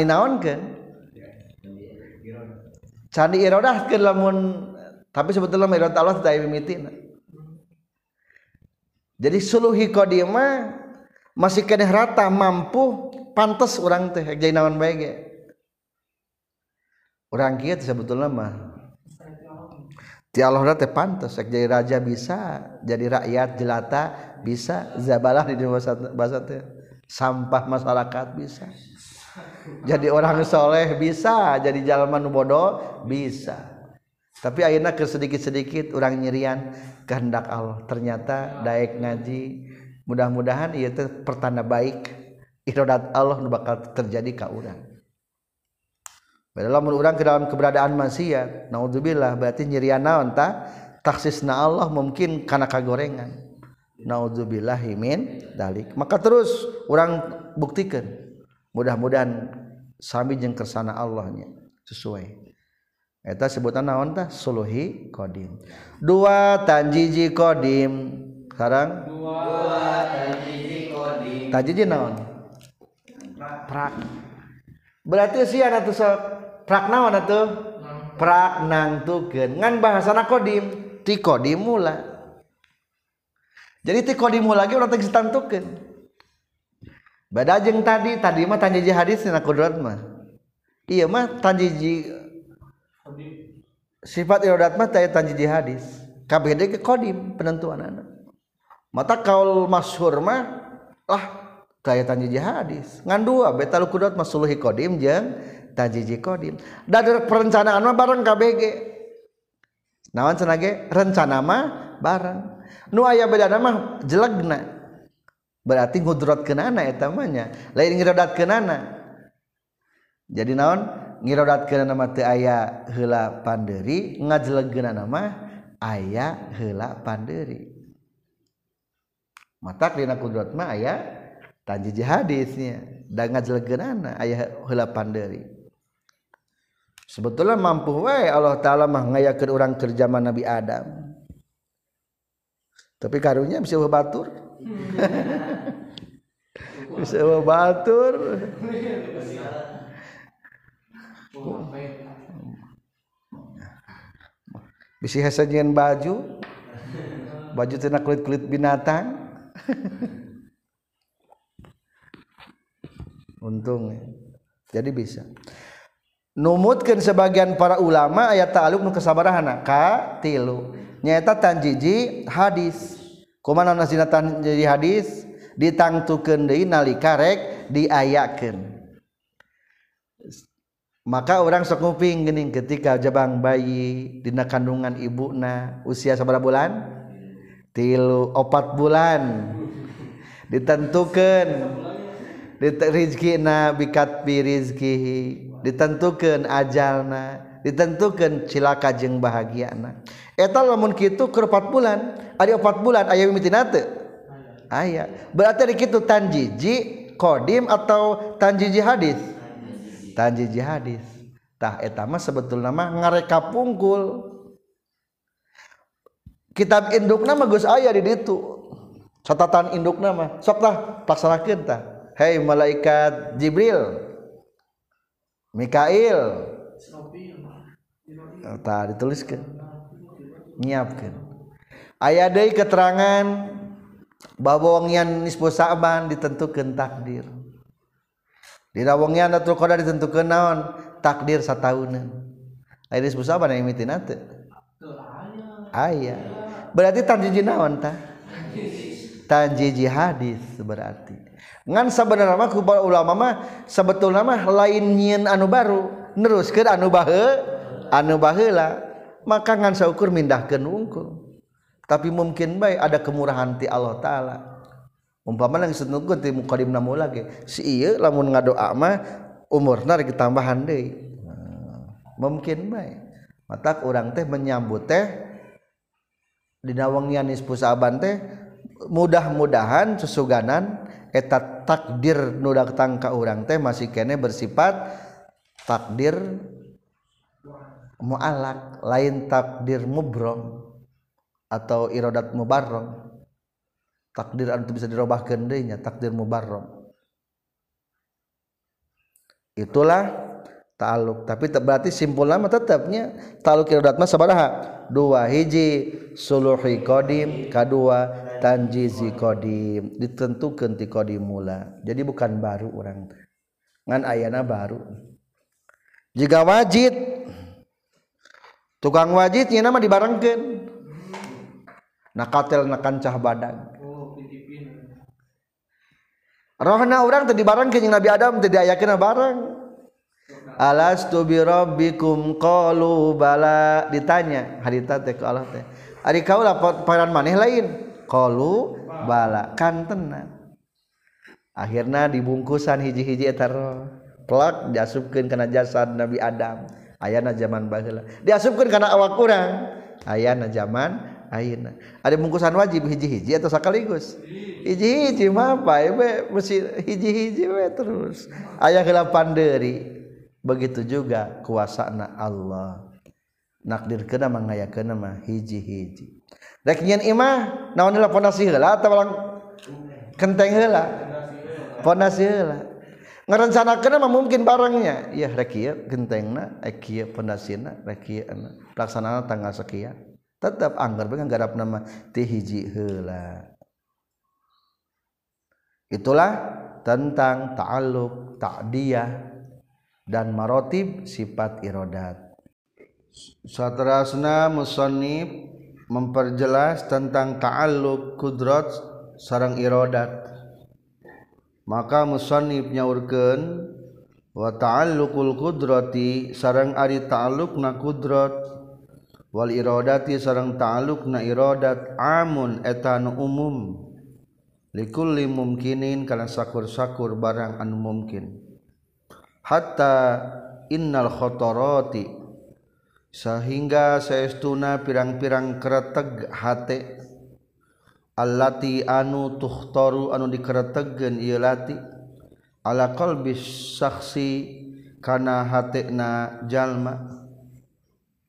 candi irodah ke lamun tapi sebetulnya irodah Allah tidak mimitin. Jadi suluhi kodima masih kena rata mampu pantas orang teh jadi naon baik orang kia sebetulnya mah Ti Allah teh pantas. Jadi raja bisa jadi rakyat jelata bisa. Zabalah di bahasa bahasa teh. Sampah masyarakat bisa. Jadi orang soleh bisa. Jadi jalan nu bodoh bisa. Tapi akhirnya ke sedikit-sedikit orang nyerian kehendak Allah. Ternyata daek ngaji. Mudah-mudahan itu pertanda baik. Irodat Allah bakal terjadi ke orang Padahal orang ke dalam keberadaan maksiat, naudzubillah berarti nyirian naon ta? Taksisna Allah mungkin karena kagorengan. Naudzubillah min dalik. Maka terus orang buktikan. Mudah-mudahan sami jeung kersana Allahnya sesuai. Eta sebutan naon tah? Suluhi qadim. Dua tanjiji qadim. Sekarang dua tanjiji qadim. Tanjiji naon? Prak. Berarti sih anak tuh sok prak naon atuh? Prak nangtukeun ngan bahasana qadim ti qadim mula jadi ti qadim lagi urang teh ditantukeun beda jeung tadi tadi mah tanjiji hadis na kudrat mah. Iya mah tanjiji sifat irodat mah taya tanjiji hadis. Kabeh ke qadim penentuan mata kaul masyhur mah lah taya tanjiji hadis. Ngan dua betal kudrat mah suluhi qadim jeung tajiji kodim da perencanaan mah bareng KBG nawan senage rencana mah bareng. Nu aya bedana mah jelegna. Berarti ngudrot kenana eta mahnya lain ngirodat kenana jadi naon? Ngirodat kenana mah teu aya heula panderi ngajelegna mah aya heula panderi. Matak dina kudrat mah aya tanjiji hadisnya. Da ngajelegna aya heula panderi. Sebetulnya mampu wae Allah taala mah ngayakeun urang keur zaman Nabi Adam. Tapi karunya bisa batur. Bisa batur. Bisa hasajian baju. Baju tina kulit kulit binatang. Untung jadi bisa numutkan sebagian para ulama ayat ta'aluk nu kesabarahana ka tilu. Nyata tanjiji hadis. Kumaha nasina tanjiji hadis? Ditangtukeun deui nalika rek diayakeun. Maka orang sok nguping geuning ketika jabang bayi dina kandungan ibuna usia sabaraha bulan? Tilu opat bulan. Ditentukan rezeki na bikat bi rizkihi. ditentukan ajalna ditentukan cilaka jeng bahagia na eta lamun kitu keur 4 bulan ada 4 bulan aya mimitina teu aya. Berarti di kitu tanjiji qadim atau tanjiji hadis? Tanjiji hadis. Tah eta mah sebetulna mah ngareka pungkul kitab indukna mah geus aya di ditu. Catatan indukna mah. Sok tah pelaksanakeun tah. Hei malaikat jibril. Mikail. Tak dituliskan. Nyiapkan. Ayat dari keterangan bahwa wangian nisbu sa'ban ditentukan takdir. Di wangian datul qadar ditentukan naon? Takdir satahunan Ayat nisbu sa'ban yang imitin nanti ayah berarti tanjiji naon ta tanjiji hadis berarti. ngan sebenarnya mah kubal ulama mah sebetulnya mah lain nyin anu baru neruskeun anu bahe anu baheula maka ngan saukur mindahkeun wungkul. Tapi mungkin baik ada kemurahan ti Allah taala. Umpama nang sunungkeun ti muqaddimna mula ge si ieu lamun ngadoa mah umurna rek tambahan deui. Mungkin baik mata orang teh menyambut teh dina wengian teh mudah-mudahan sesuganan eta takdir nu datang ka urang teh masih kene bersifat takdir mu'alak lain takdir mubrom atau iradat mubarrom takdir anu bisa dirobahkeun deui nya takdir mubarrom itulah ta'aluk tapi berarti simpulna mah tetapnya ta'aluk iradat mah sabaraha? Dua hiji suluhi qadim kadua tanjizi qadim ditentukeun ti qadim mula. Jadi bukan baru orang ngan ayana baru. Jika wajib tukang wajibnya nama dibarengkeun. Nakatel nakancah badan rohna orang tadi dibarengkeun jeung Nabi Adam tadi diayakeun bareng. Alastu bi rabbikum qalu bala. Ditanya hadita teh ke Allah teh? Ari kaula paran maneh lain. qalu bala kantenan akhirna dibungkusan hiji-hiji eta plak diasupkeun kana jasad Nabi Adam. Ayana zaman baheula. Diasupkeun kana awak urang. Ayana zaman ayeuna. Ada bungkusan wajib hiji-hiji atau sekaligus hiji-hiji mah apa ya mesti hiji-hiji we terus. Aya heula panderi. Begitu juga kuasana Allah. Nakdir kena mangaya kena mah hiji-hiji. Rek nyen imah naon heula pondasi heula atawa lang kenteng heula. Pondasi heula ngarencanakeun mah mungkin barangnya. Ya rek ieu gentengna rek ieu pondasina rek ieu pelaksanaan tanggal sekian tetap anggar dengan garap nama tihiji hela itulah tentang ta'alluq ta'diyah dan marotib sifat irodat. Satrasna musannif memperjelas tentang ta'alluq kudrat sarang irodat maka musannif nyaurkeun wa ta'alluqul qudrati sarang ari ta'alluqna qudrat wal iradati sarang ta'alluqna iradat amun etan umum likulli mumkinin kana sakur-sakur barang anu mungkin hatta innal khatarati sehingga sayaestuna pirang-pirang kereteg hate. Allati anu tuhtoru anu dikeretegen ieu lati. Ala qalbis saksi kana hatena jalma.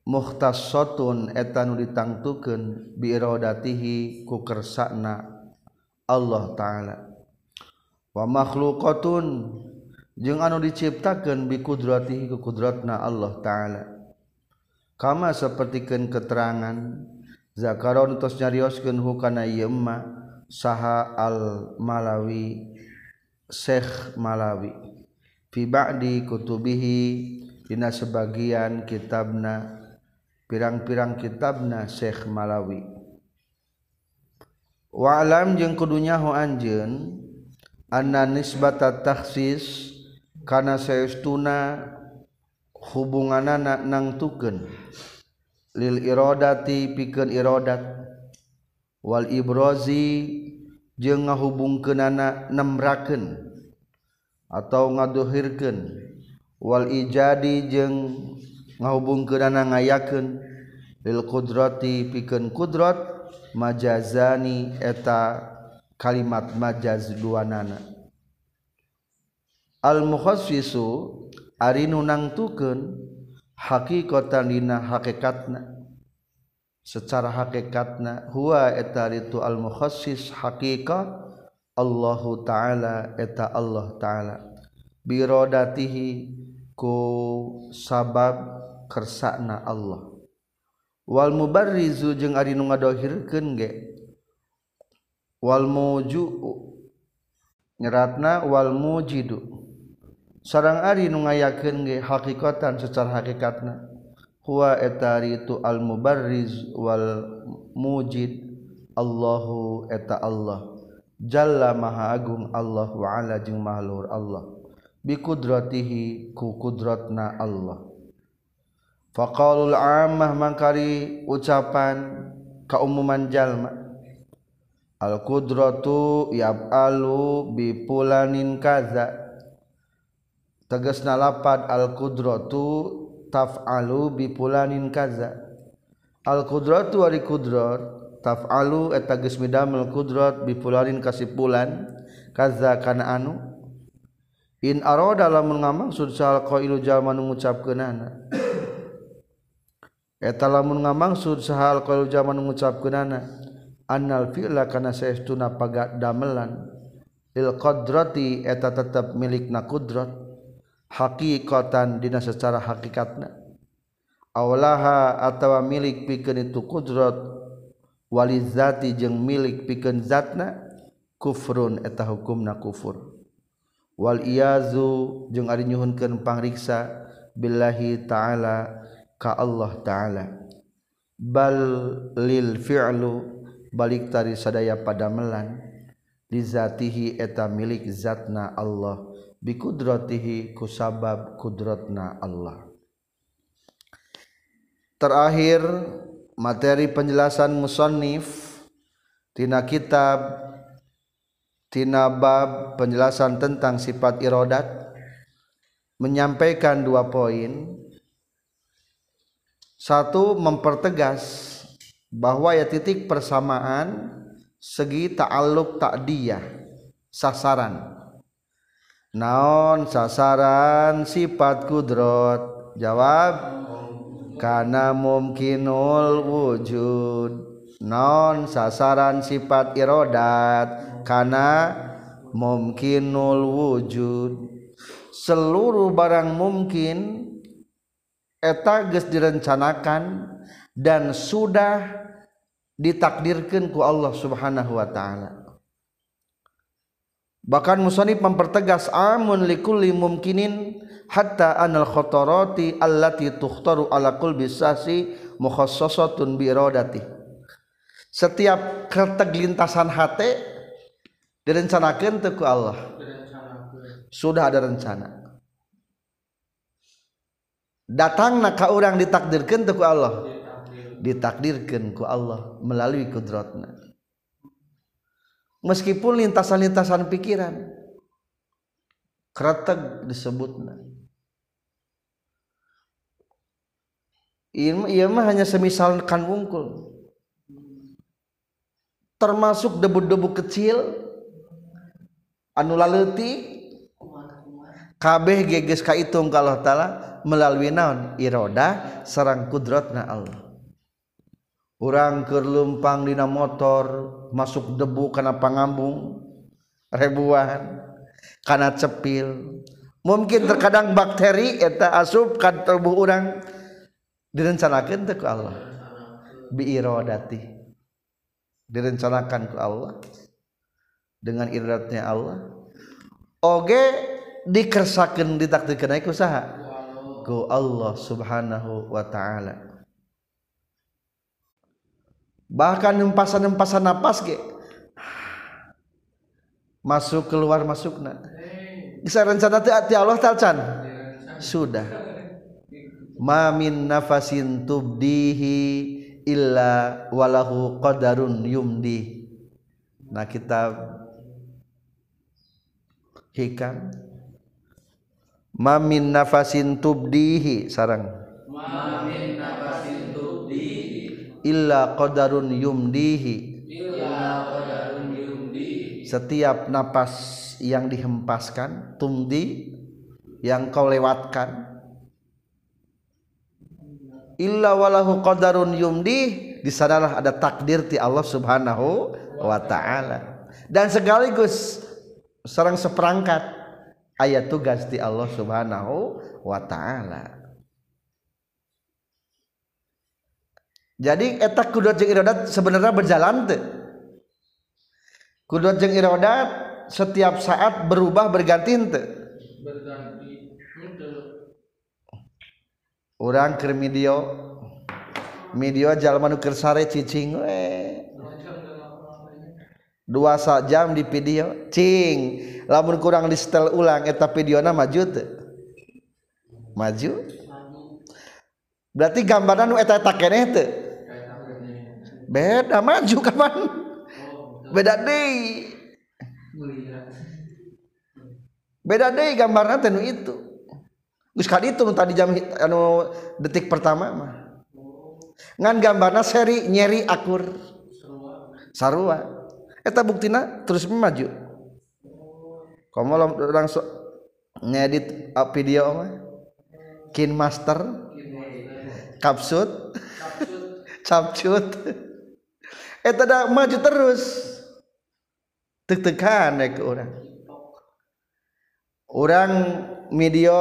Muhtasotun eta nu ditangtukeun bi iradatihi ku kersakna Allah taala. Wa makhluqatun jeung anu diciptakeun bi kudratihi ku kudratna Allah taala. Kama sapertikeun keterangan zakaron tos nyarioskeun hukana ieu saha al malawi Syekh Malawi. Fi ba'di kutubihi dina sebagian kitabna pirang-pirang kitabna Syekh Malawi. Wa'lam jeung kudunya ho anjeun anna nisbata takhsis kana saestuna hubungan anak nangtuken lil irodati piken irodat. Wal Ibrozi je ngahubung ke nana nembraken atau ngaduhirken Wal ijadi jeng ngahubung ke nana ngayaken lil kudrati piken kudrat majazani eta kalimat majaz dua nana al mukhasisu ari nu nangtukeun hakikatan dina hakikatna. Secara hakikatna huwa eta itu al mukhassis hakika Allahu taala eta Allah taala. Birodatihi ku sabab kersakna Allah. Wal mubarrizu jeung ari nu ngadohirkeun ge. Wal muju nyeratna wal mujidu. sarang Ari nu ngayakeun ge hakikatan secara hakikatna. Huwa etari itu al mubarriz wal mujid. Allahu eta Allah. Jalla maha agung Allah wa ala jeung mahlur Allah. Bi kudratihi ku kudratna Allah. Faqalul ammah mangkari ucapan kaumuman jalma. Al qudratu yab'alu bi pulanin kaza. teges nalapad al-qudratu taf'alu bipulanin kaza. Al-qudratu wari qudrat taf'alu eta geus midamel qudrat bipulanin kasipulan kaza kana anu? In aroda lamun ngamaksud sal qailu jalma nu ngucapkeunana eta lamun ngamaksud sahal qailu jalma nu ngucapkeunana annal fi'la kana saestuna paga damelan lil qudrati eta tetep milikna qudrat. haqiqatan dina secara hakikatna. Awlaha atawa milik pikeun itu kudrat walizati jeung milik pikeun zatna kufrun eta hukumna kufur. Wal iyazu jeung ari nyuhunkeun pangriksa billahi taala ka Allah taala. Bal lil fi'lu balik tari sadaya pada melan zatihi eta milik zatna Allah. Bi kudratihi kusabab kudratna Allah. Terakhir materi penjelasan musannif tina kitab tina bab penjelasan tentang sifat irodat menyampaikan dua poin. Satu mempertegas bahwa ya titik persamaan segi ta'alluq ta'diyah sasaran naon sasaran sifat kudrot? Jawab karena mungkinul wujud. Non sasaran sifat irodat? Karena mungkinul wujud. Seluruh barang mungkin eta geus direncanakan dan sudah ditakdirkan ku Allah Subhanahu wa taala bahkan musannif mempertegas amun likulli mumkinin hatta anal khotorati allati tukhtaru ala kulli sasi mukhassasatun bi iradati. Setiap kertek lintasan hati direncanakan teu ku Allah. Sudah ada rencana. Datangna ka orang ditakdirkan teu ku Allah. Ditakdirkan. Ku Allah melalui kudratna meskipun lintasan-lintasan pikiran. Kretek disebutna Iya mah hanya semisal kan wungkul. Termasuk debu-debu kecil anu laletik kabeh geges ka itung ka Allah taala melalui naon? Iroda sarang kudratna Allah orang kelumpang dina motor masuk debu karena pangambung rebuan karena cepil. Mungkin terkadang bakteri eta asup ka tubuh orang direncanakan teh ku Allah. Biirodati direncanakan ku Allah. Dengan iradatnya Allah. Oge dikersakan ditakdirkan ku saha? Ku Allah subhanahu wa ta'ala. Bahkan hempasan-hempasan napas ge. Masuk keluar masukna bisa rencana teh Allah talcan? Sudah. Mamin nafasin tubdihi illa walahu qadarun yumdi. Nah kita hikam. Mamin nafasin tubdihi sarang. Mamin nafasin illa qadarun yumdihi. Setiap napas yang dihempaskan tumdi yang kau lewatkan. Illa walahu qadarun yumdi di sanalah ada takdir ti Allah Subhanahu wa taala. Dan sekaligus sareng seperangkat ayat tugas ti Allah Subhanahu wa taala jadi etak kudrat jeung irodat sebenarnya berjalan tuh kudrat jeung irodat setiap saat berubah berganti tuh berganti. Orang ke media media jalan nuker sare cicing we. Dua saat jam di video cing lamun kurang di setel ulang eta video na maju te. maju? Berarti gambaran nu eta eta keneh teh beda maju kapan beda deh. Beda deh gambarnya tenu itu. Gus kali itu tadi jam anu detik pertama mah. Ngan gambarnya seri nyeri akur. Sarua. Eta buktina terus maju. Kamu langsung ngedit uh, video mah. Kin master kapsut capcut eta da maju terus. Tek-tekan ke orang. Orang video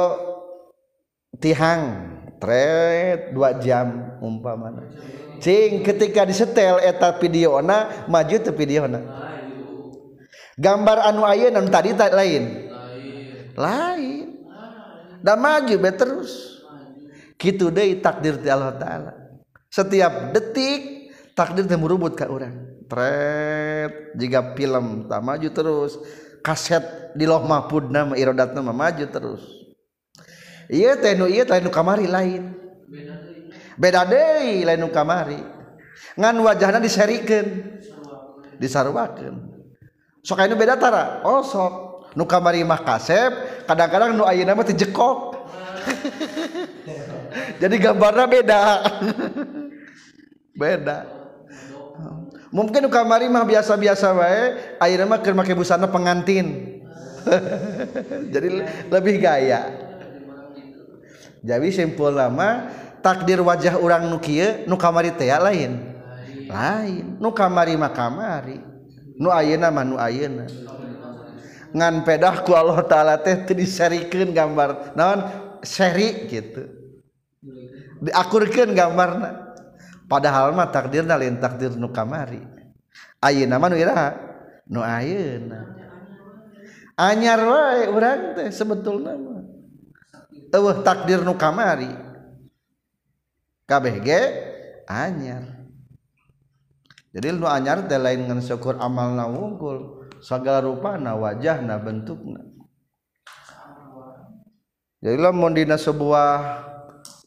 tihang. Tret dua jam umpamana. Cing ketika disetel eta videona maju tuh videona gambar anu aya anu tadi tak lain. Lain. Dan maju be terus. Gitu deh takdir Allah taala. Setiap detik takdir teh merubut ka urang. Tret jika film tak maju terus. Kaset di loh mahfud nama irodat nama maju terus. Iya teh nu iya lain kamari lain. Beda deh lain nu kamari. Ngan wajahnya diserikan disarwakan sok ini beda tara? Oh sok. Nu kamari mah kasep kadang-kadang nu ayeuna mah jekok. Jadi gambarnya beda. Beda. mungkin kamari mah biasa-biasa wae ayeuna mah keur make busana pengantin. Jadi lebih gaya. Jadi simpul lama takdir wajah orang nu kieu nu kamari teh lain. Lain. Nu kamari mah kamari. Nu ayeuna mah nu ayeuna. Ngan pedah ku Allah taala teh teu diserikeun gambar naon? Seri gitu. Diakurkeun gambarna. padahal mah takdir lain takdir nu kamari. Ayeuna mah nu iraha nu ayeuna. Anyar wae urang teh sebetulna mah. Eueuh takdir nu kamari. Kabeh ge? Anyar. Jadi nu anyar teh lain ngan syukur amalna wungkul segala rupana wajahna bentukna. Jadi lamun dina sebuah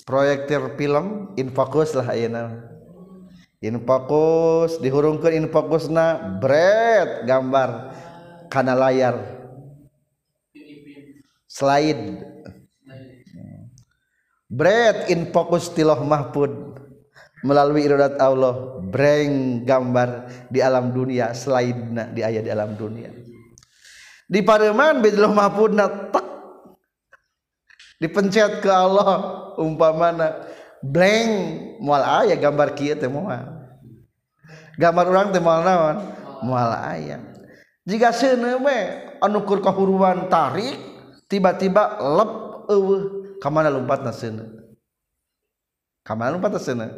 proyektir film infokus lah ayeuna. Infokus dihurungkeun infokusna bret gambar kana layar. Slide. Bret infokus tiloh mahfud. Melalui iradat Allah breng gambar di alam dunia slide di ayat di alam dunia. Di pareman bidloh mahfudna tak dipencet ke Allah umpamana blank mual aya gambar kieu teh moal gambar urang teh moal naon? Moal aya. Jika seuneu we anu keur kahuruan tarik tiba-tiba lep eueuh ka mana lompatna seuneu? Ka mana lompatna seuneu?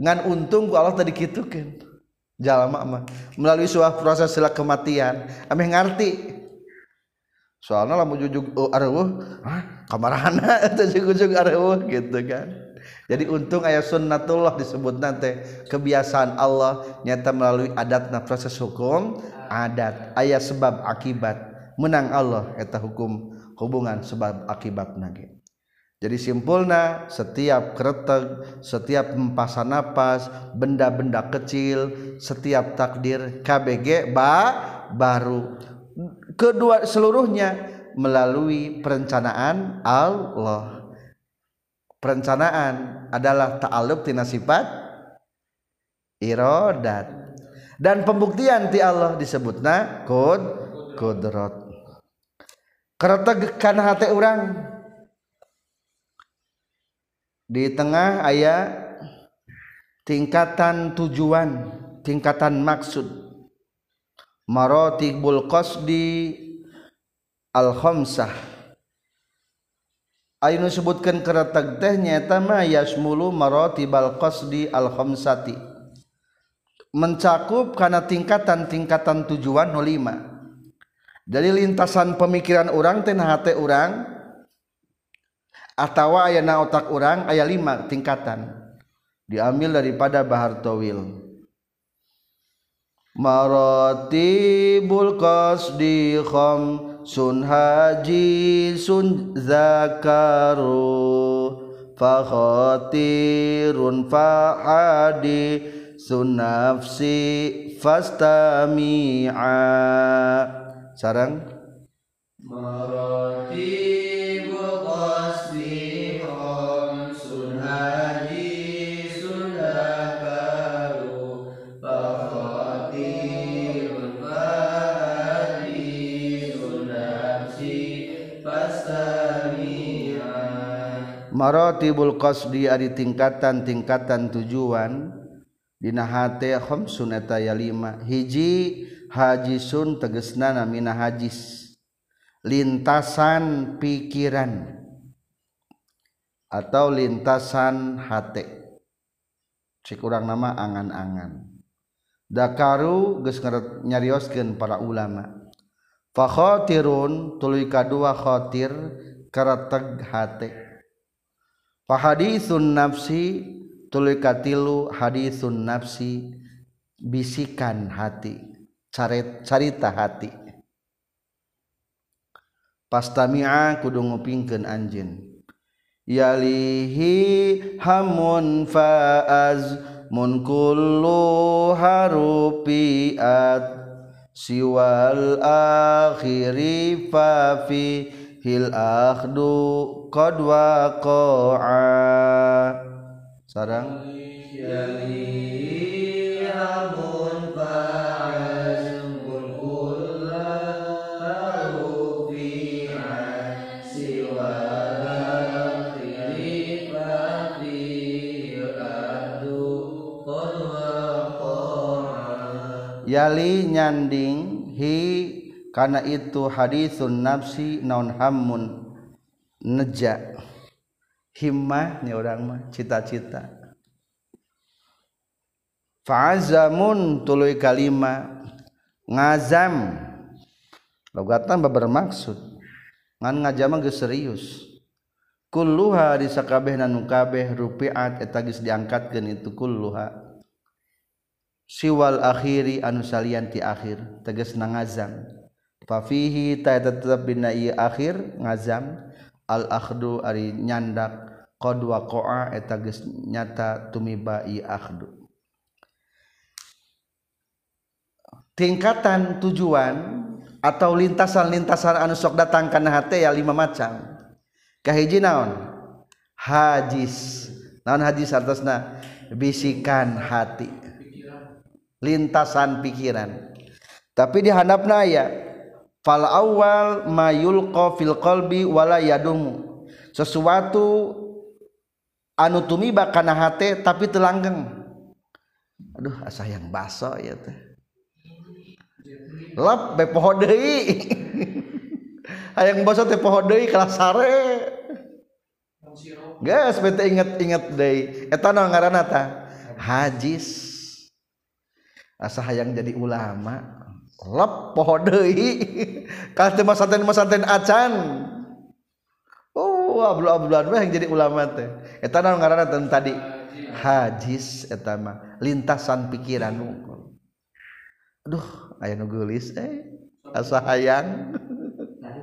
Ngan untung ku Allah tadi kitukeun jalma mah. Melalui suah proses sila kematian ameh ngarti. soalnya lamun jujug uh, areuh kamarahan atau jujug areuh gitu kan. Jadi untung ayat sunnatullah disebut nanti kebiasaan Allah nyata melalui adatna proses hukum adat. Ayat sebab akibat menang Allah eta hukum hubungan sebab akibat nage jadi simpulna setiap kereteg, setiap hempasan napas, benda-benda kecil, setiap takdir KBG ba baru. Kedua seluruhnya melalui perencanaan Allah. Perencanaan adalah ta'alluq tina sifat iradat. Dan pembuktian ti Allah disebutna kud kudrat kereteg kana hate urang. Di tengah ayat tingkatan tujuan tingkatan maksud marotibul qasdi al khamsah Ayo sebutkan keretak teh nyata ma yasmulu marotibal qasdi al khamsati mencakup karena tingkatan-tingkatan tujuan no lima. Jadi lintasan pemikiran orang teh hate orang atau ayana otak orang ayat lima tingkatan diambil daripada bahar tawil. Maratibul qasdi kham sun haji sun zakaru fa khatirun fa hadi sun nafsi fastami'a. Sarang? Maratibul maratibul qasdi ari tingkatan-tingkatan tujuan. Dina hate khamsun eta ya lima. Hiji hajisun tegesna namina hajis. Lintasan pikiran. Atau lintasan hate. Cik urang nama angan-angan. Dakaru geus nyarioskeun para ulama. Fa khatirun tuluy kadua khatir karateg hate. Fahadisun nafsi tuluy katilu hadisun nafsi bisikan hati carita hati. Pastami'a kudu ngupingkeun anjeun. Yalihi hamun faaz mun kullu harufiat siwal akhiri fa fi hil akhdu qad waqa'a sarang. Yali amun Yali nyanding hi kana itu hadisun nafsi naon hammun neja. Himmah nya orang mah cita-cita. Fa'azamun tuluy kalima. Ngazam. Logatan bermaksud. Ngan ngajama geus serius. Kulluha di sakabehna nu kabeh rupiat eta geus diangkatkeun itu kulluha. Siwal akhiri anu salian ti akhir tegas ngazam fafihi ta eta tetep dina ieu akhir ngazam al akhdu ari nyandak qad waqa'a eta geus nyata tumiba ieu akhdu. Tingkatan tujuan atau lintasan-lintasan anu sok datang kana hate ya lima macam. Kahiji naon? Hadis naon hadis atasna bisikan hati. Lintasan pikiran. Tapi di handapna ya fal awal mayulqa fil qalbi wala yadumu. Sesuatu anu tumiba kana hate tapi telanggeng. Aduh asa yang baso ya teh. Lap be poho deui. Hayang baso teh poho deui kelas sare geus bete inget-inget deui. Eta naon ngaranna ta? Hajis. Asa hayang jadi ulama. Lep poho deui. Ka mah santen-mah acan? Oh ablu abluan weh jadi ulama teh. Eta naon ngaranna tadi? Hajis eta mah. Lintasan pikiran. Unggul aduh aya nu geulis eh. Asa hayang.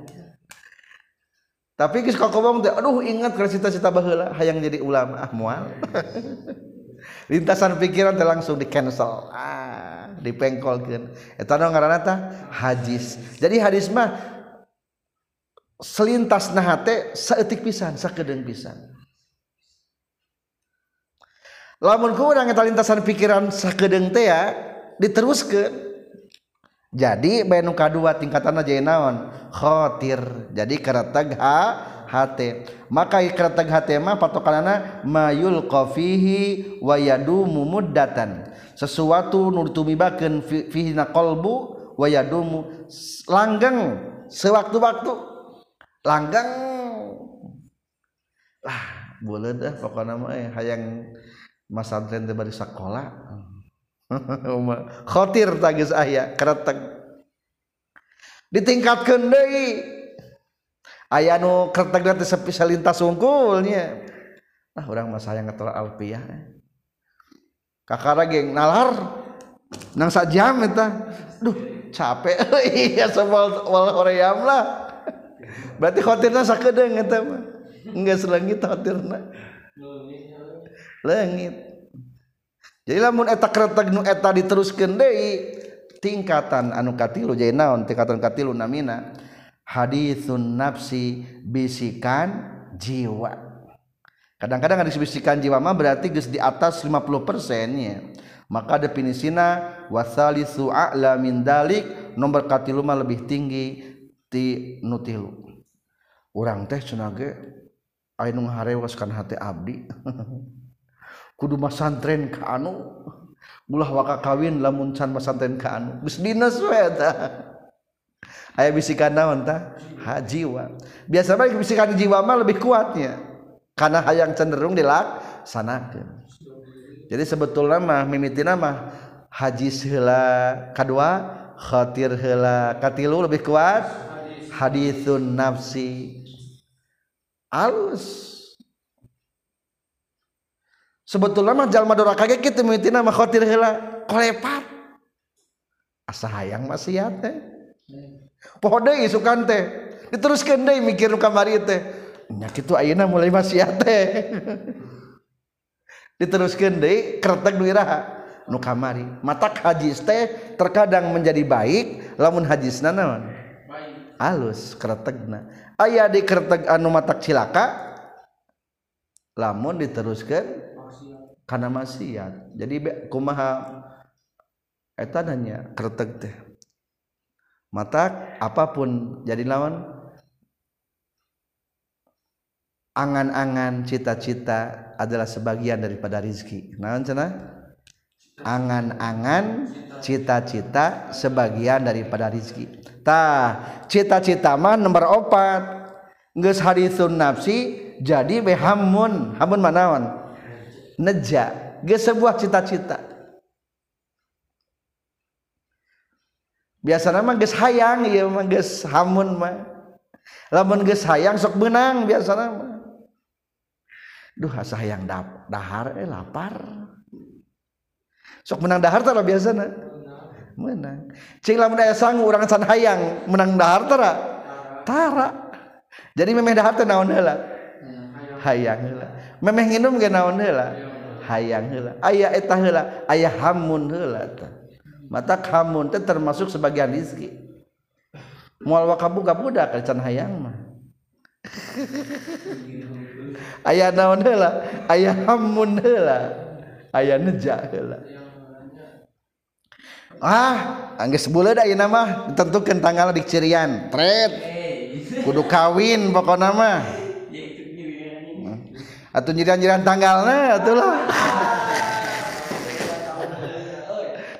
Tapi geus kokobong teh aduh ingat ka cita-cita baheula hayang jadi ulama. Ah moal lintasan pikiran teh langsung di cancel. Ah, dipengkolkan eta no ngaranna tah hadis. Jadi hadis mah selintas nah teh saeutik pisan sakedeung pisan. Lamun kurang eta lintasan pikiran sakedeung teh ya diteruskeun. Jadi bae nu kadua tingkatan aja naon? Khatir jadi karatag ha hate. Maka ikrat hate mah patokanana mayul qafihi wa yadumu muddatan. Sesuatu nur tumibakeun fihi na qalbu wa yadumu. Langgeng sewaktu-waktu. Langgeng. Lah boleh dah pokoknya mah eh, hayang mas santren teh bari sakola. Khotir tagis aya kereteg ditingkatkan deui. aya nu kertek nanti sepi salintas sungkulnya nah orang mah sayang ngetol alpiah eh. kakara geng nalar nang sajam eta. Duh capek. Iya sebal wal hoream lah. Berarti khawatirna sakedeung eta mah. Enggak selengit khawatirna lengit. Jadi lamun eta kretek nu eta diteruskeun deui tingkatan anu katilu jadi naon? Tingkatan katilu namina. hadisun nafsi bisikan jiwa. Kadang-kadang ada bisikan jiwa mah berarti geus di atas 50% nya maka definisina wasalisu a'la min dalik nomor katilu mah lebih tinggi ti nutilu urang teh cenah ge aya nu ngaharewas kana hati abdi. Kudu masantren ka anu. Ulah waka kawin lamun can masantren ka anu. Geus dinas we eta aya bisikan naon tah hajiwa biasa bae bisikan jiwa mah lebih kuatnya karena hayang cenderung dilaksanakeun jadi sebetulnya mah mimitina mah haji heula kadua khatir heula katilu lebih kuat hadithun nafsi. Alus. Sebetulnya mah jalma doraka kitu mimitina mah khawatir heula kolepat. Asa hayang maksiat teh pohode isukan teh. Diteruskan deh mikir kamari teh. Nyakit itu ayeuna mulai maksiat teh. Diteruskan deh kertek duiraha nu kamari. Matak hadis teh terkadang menjadi baik lamun hadisna naon? Alus kertegna aya di kerteg anu matak cilaka lamun diteruskan karena maksiat. Jadi kumaha etananya kerteg teh. Mata apa pun jadi lawan angan-angan cita-cita adalah sebagian daripada rizki. Nah cina angan-angan cita-cita sebagian daripada rizki. Tah cita-cita mah nomor opat. Geus hadisun nafsi jadi behamun hamun. Manawan neja. Ge sebuah cita-cita biasanya mah geus hayang ieu mah geus hamun mah. Lamun geus hayang sok beunang biasana mah. Duh asa hayang dahar eh lapar. Sok menang dahar tara biasana? Menang. Cing lamun aya sangu urang san hayang menang dahar tara? Tara. Jadi memeh dahar teh naon heula? Hayang heula. Memeh nginum ge naon heula? Hayang heula. Aya eta heula aya hamun heula tah mata kamu teh termasuk sebagian rizki. Mual wakabu kabudak can hayang mah. Ayah naon heula? Ayah hamun heula? Ayah neja heula? Ah angges bulan dah ayeuna mah. Ditentukeun tanggal di cirian. Tret. Kudu kawin pokona mah. Atuh nyirian-nyirian tanggalna atuh lah.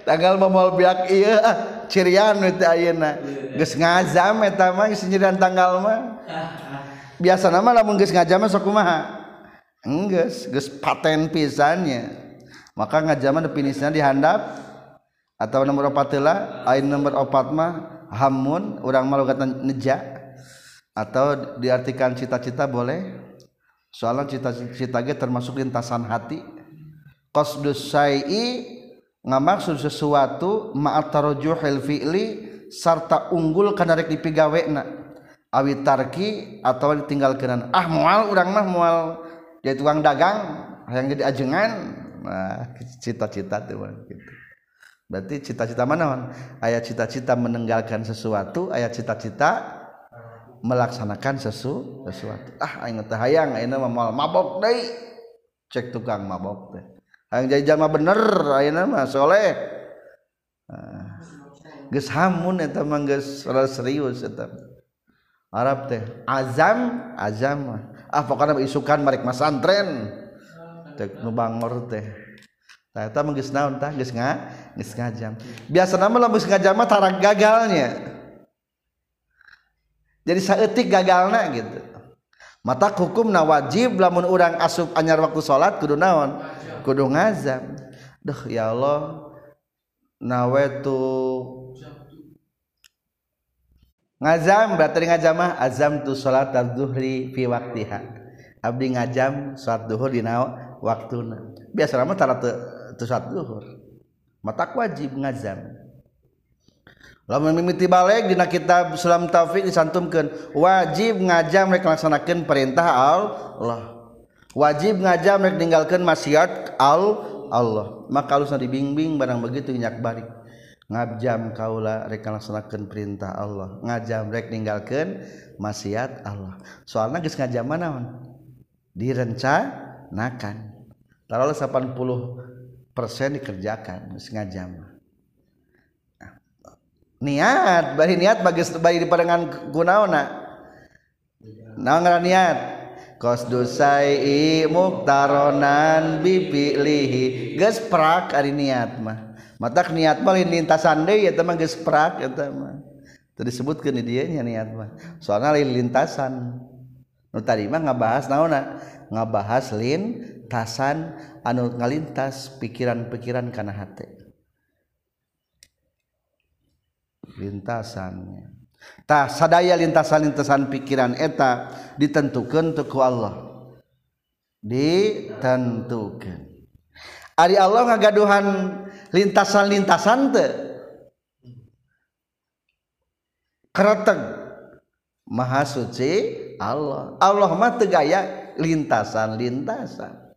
tanggal memoal biak iya ah, cirian itu ayeuna. Geus ngazam eta mah nyirian tanggal mah. Biasa nama lamun geus ngajam sok kumaha? Enggeus geus paten pisannya maka ngajama definisinya dihandap atau nomor opat lah ain nomor opat mah hamun urang malu kata neja. Atau diartikan cita-cita boleh. Soalnya cita-cita termasuk lintasan hati. Qasdus sayi ngamaksud sesuatu ma'atarojuhil fi'li sarta unggul kana rek dipigawena. Awi tarki atau ditinggalkeun ah moal urang mah moal jadi tukang dagang yang jadi ajengan. Nah cita-cita tuh gitu. Berarti cita-cita mana man? ayat cita-cita meninggalkan sesuatu ayat cita-cita melaksanakan sesu sesuatu. Ah aing teh hayang ayeuna mah moal mabok deui cek tukang mabok teh. Hayang jadi jalma bener ayeuna mah soleh. Ah. geus hamun eta mah geus serius eta. Arab teh azam azam ah pokoknya isukan marek masantren teh nu bangor teh. Nah, eta mah geus naon tah? Geus nga geus ngajam. Biasana mah lamun ngajam mah tarang gagalnya. Jadi saeutik gagalna gitu mata hukum na wajib lamun urang asup anyar waktu salat kudu naon? Kudu ngazam deh ya Allah. Nawetu ngazam berarti ngajamah azam tu salat zuhri fi waktiha. Abdi ngajam salat zuhur dina waktuna. Biasa mah tara tu salat zuhur mata wajib ngazam. lamun mimiti balik dina kitab Sulam Taufik disantumkeun wajib ngajam rek laksanakeun perintah Allah. Wajib ngajam rek ninggalkeun maksiat al Allah. Maka harusna dibimbing barang begitu nyak balik. Ngajam kaula rek laksanakeun perintah Allah. Ngajam rek ninggalkeun maksiat Allah. Soalna geus ngajam naon? Direncanakan. Lalu 80 persen dikerjakan ngajam. niat bari niat bagi bari di diperengan gunaona. Naon ngaran niat? Qasdus sai muktaronan bipilihi geus prak ari niat mah. Matak niat mah lintasan deui eta mah geus prak eta mah. Teu disebutkeun di dieu nya niat mah. Soalna lintasan. Nu tadi mah ngabahas naonna ngabahas lintasan anu ngalintas pikiran-pikiran kana hate. Lintasannya. Tak sadaya lintasan-lintasan pikiran eta ditentukan untuk Allah. Ditentukan. Ari Allah ngagaduhan lintasan-lintasan te kereteg maha suci Allah. Allah mah tegaya lintasan-lintasan.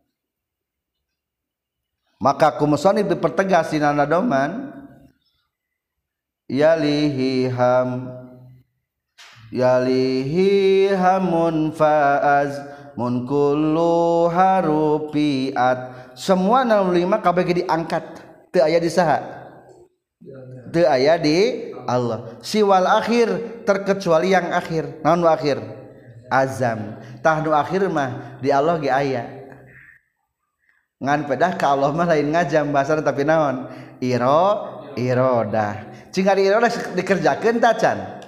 Maka kumusoni dipertegas di nanadoman yalihi ham. Yalihi hamun faaz. Munkulu harupiat. Semua 05 KBG diangkat. Teu aya di saha? Teu aya di Allah. Siwal akhir terkecuali yang akhir. Naon akhir? Azam. Tah nu akhir mah di Allah ge aya. Ngan pedah ka Allah mah lain ngajam bahasa tapi naon? Iro irodah cing ari irodah dikerjakeun tacan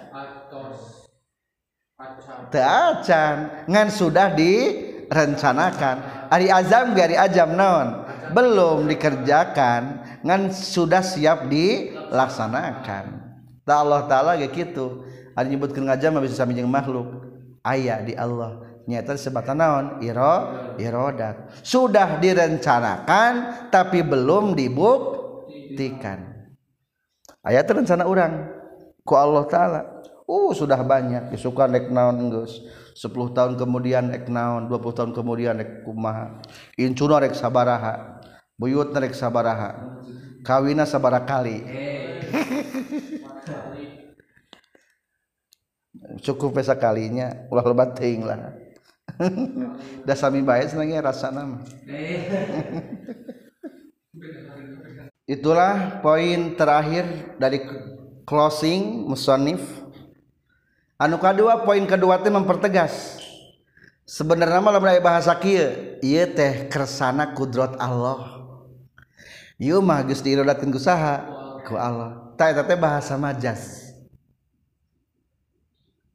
acan. Ngan sudah direncanakan. Hari azam hari ajam naon? Belum dikerjakan. Ngan sudah siap dilaksanakan. Tak Allah taala kayak gitu ada nyebutkan ngajam bisa sami jeung makhluk. Ayah di Allah. Nyata sebatan naon? Iro irodat. Sudah direncanakan tapi belum dibuktikan ayat rencana orang ku Allah taala. Uh sudah banyak. Suka nek naon geus. 10 tahun kemudian ek naon. 20 tahun kemudian ek kumaha. Incuna rek sabaraha. Buyut rek sabaraha. Kawina sabaraha kali. Cukup pesa kalinya. Ulah lebat teuing lah. Da sami bae senangnya rasa nama itulah poin terakhir dari closing musonif. Anu kedua poin kedua teh mempertegas. Sebenarnya malah aya bahasa kieu. Ieu teh kersana kudrat Allah. Ieu mah geus diirodatkeun ku saha? Ku Allah. Tah eta bahasa majas.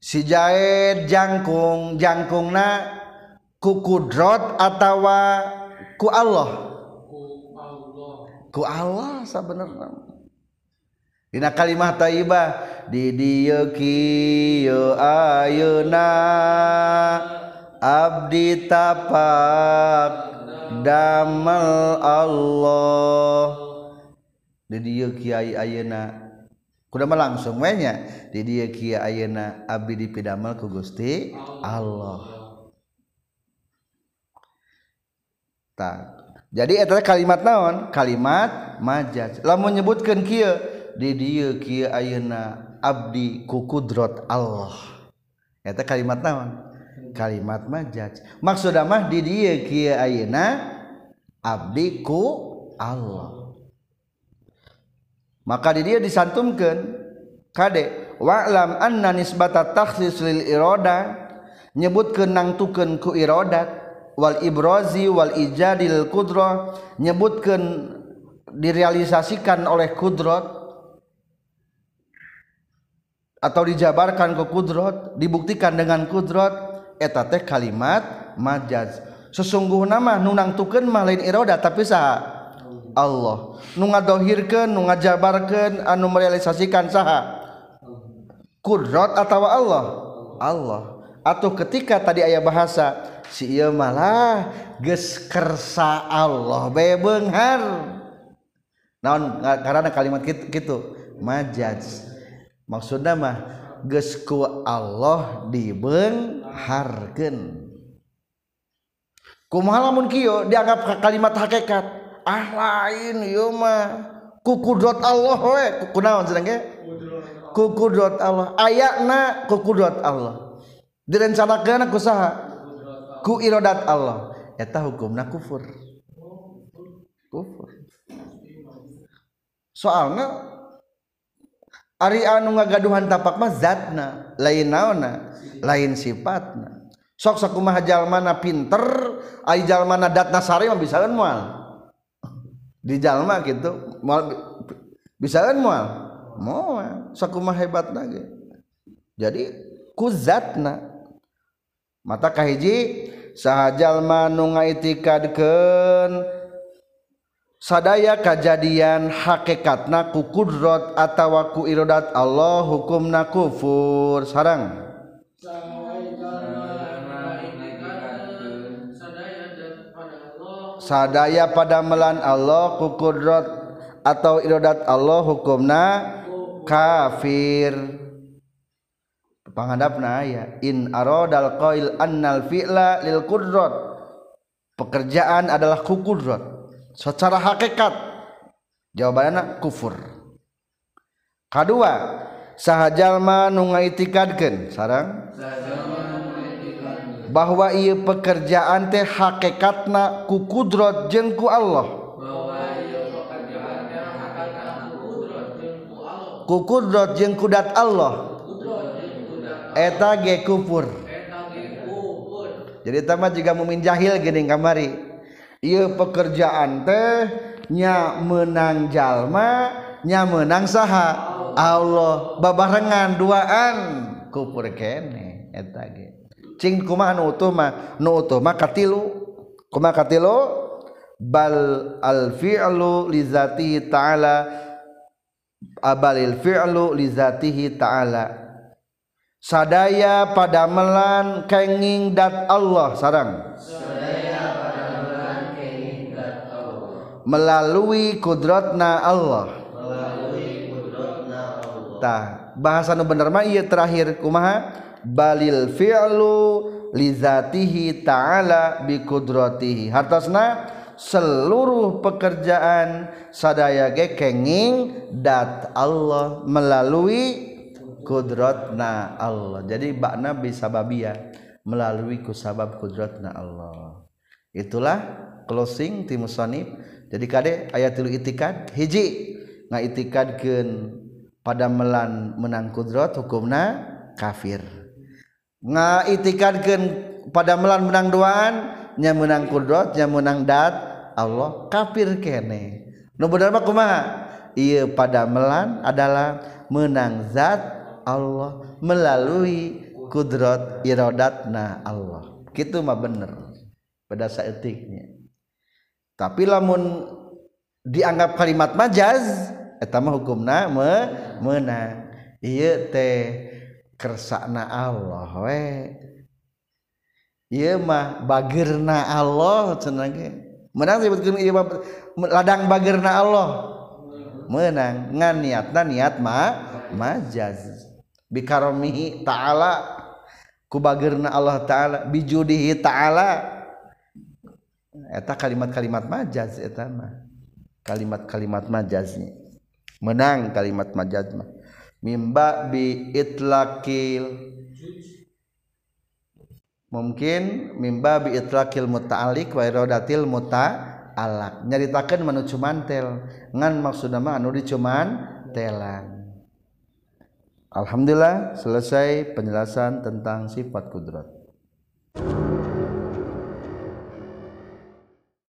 Si jaid jangkung jangkungna ku kudrat atawa ku Allah ku Allah sabenerna. Dina kalimah taibah di dieu kieu ayeuna. Abdi tapak damel Allah. Di dieu kiai ayeuna. Kuda mah langsung we di dieu kieu ayeuna abdi dipidamel ku Gusti Allah. Tak jadi eta kalimat naon? Kalimat majaz. Lamun nyebutkeun kieu di dieu kieu ayeuna abdi ku kudrat Allah. Eta kalimat naon? Kalimat majaz. Maksudna mah di dieu kieu ayeuna abdi ku Allah. Maka di dieu disantumkeun kade wa'lam anna nisbata takhsis lil irada nyebutkeun nangtukeun ku iradat wal ibrozi wal ijadil kudro nyebutkan direalisasikan oleh kudrot atau dijabarkan ke kudrot dibuktikan dengan kudrot eta teh kalimat majaz. Sesungguhna mah nu nangtukeun mah lain iroda tapi saha Allah. Nu ngadohirkeun nu ngajabarkeun anu merealisasikan saha kudrot atau Allah. Allah. Atau ketika tadi ayat bahasa si ieu malah geus kersa Allah bae beunghar. Naon karena kalimat kitu, kitu? Majaz. Maksudna mah geus ku Allah dibeungharkeun. Kumaha lamun kieu dianggap kalimat hakikat ah lain ieu mah. Ku kudrat Allah we. Kunaon cenah ge? Ku kudrat Allah. Ayatna ku kudrat Allah. Direncanakeun ku saha ku irodat Allah. Eta hukumna kufur. Kufur. Soalnya Ari anu ngagaduhan tapak mah zatna lain naona lain sifatna. Sok sakumaha jalmana pinter ai jalmana datna sari mah bisa moal di jalma gitu moal bisa moal moal sakumaha hebatna ge. Jadi ku zatna. mata kahiji sahjallma nu ngaitikadkeun sadaya kajadian hakikatna ku kudrat atawa ku iradat Allah hukumna kufur. Sarang sadaya pada melan Allah ku kudrat atau iradat Allah hukumna kafir. Panghandapna aya in aradal qail annal fi'la lil kudrat pekerjaan adalah ku kudrat secara hakikat. Jawabannya kufur. Kedua sahajalma nu ngaitikadkeun. Sarang? Bahwa ia pekerjaan teh hakikatna ku kudrat jeung ku Allah. Ku kudrat jeung kudat Allah eta ge kufur jadi tama juga mumin jahil gini kamari. Ieu pekerjaan teh nya menang jalma nya menang saha. Allah babarengan duaan. Kufur kene eta ge. Cing kumaha nu utuh mah nu utuh mah katilu. Kumaha katilu? Bal al fi'lu li zatihi ta'ala. Abalil fi'lu li zatihi ta'ala. sadaya padamelan kenging dat Allah sarang. Melalui kudratna Allah. Tah bahasa nu bener mah ieu terakhir kumaha? Balil fi'lu lizatihi ta'ala bi kudratihi. Hartosna seluruh pekerjaan sadaya ge kenging dat Allah melalui kudratna Allah. Jadi bakna bisa babia melalui kusabab kudratna Allah. Itulah closing tim musonib jadi kade ayat tilu itikad hiji. Ngaitikadkeun pada melan menang kudrat hukumna kafir. Ngaitikadkeun pada melan menang duaan nya menang kudrat nya menang dat Allah kafir kene. Nu bener mah kumaha? Pada melan adalah menang zat Allah melalui kudrat iradatna Allah. Gitu mah bener pada saeutiknya tapi lamun dianggap kalimat majaz eta mah hukumna me menang ieu teh kersakna Allah we. Ieu mah bagirna Allah ge. Menang disebutkeun ieu mah ladang bagirna Allah. Menang ngan niatna niat ma majaz bikaromihi ta'ala kubagirna Allah ta'ala bijudihi ta'ala. Eta kalimat-kalimat majaz eta mah. Kalimat-kalimat majaznya menang kalimat majaz mah. Mimba bi itlaqil. Mungkin mimba bi itlaqil muta'alliq wa iradatil muta'allaq. Nyaritakeun manu cumantel ngan maksudna mah anu dicuman telan Alhamdulillah selesai penjelasan tentang sifat kudrat.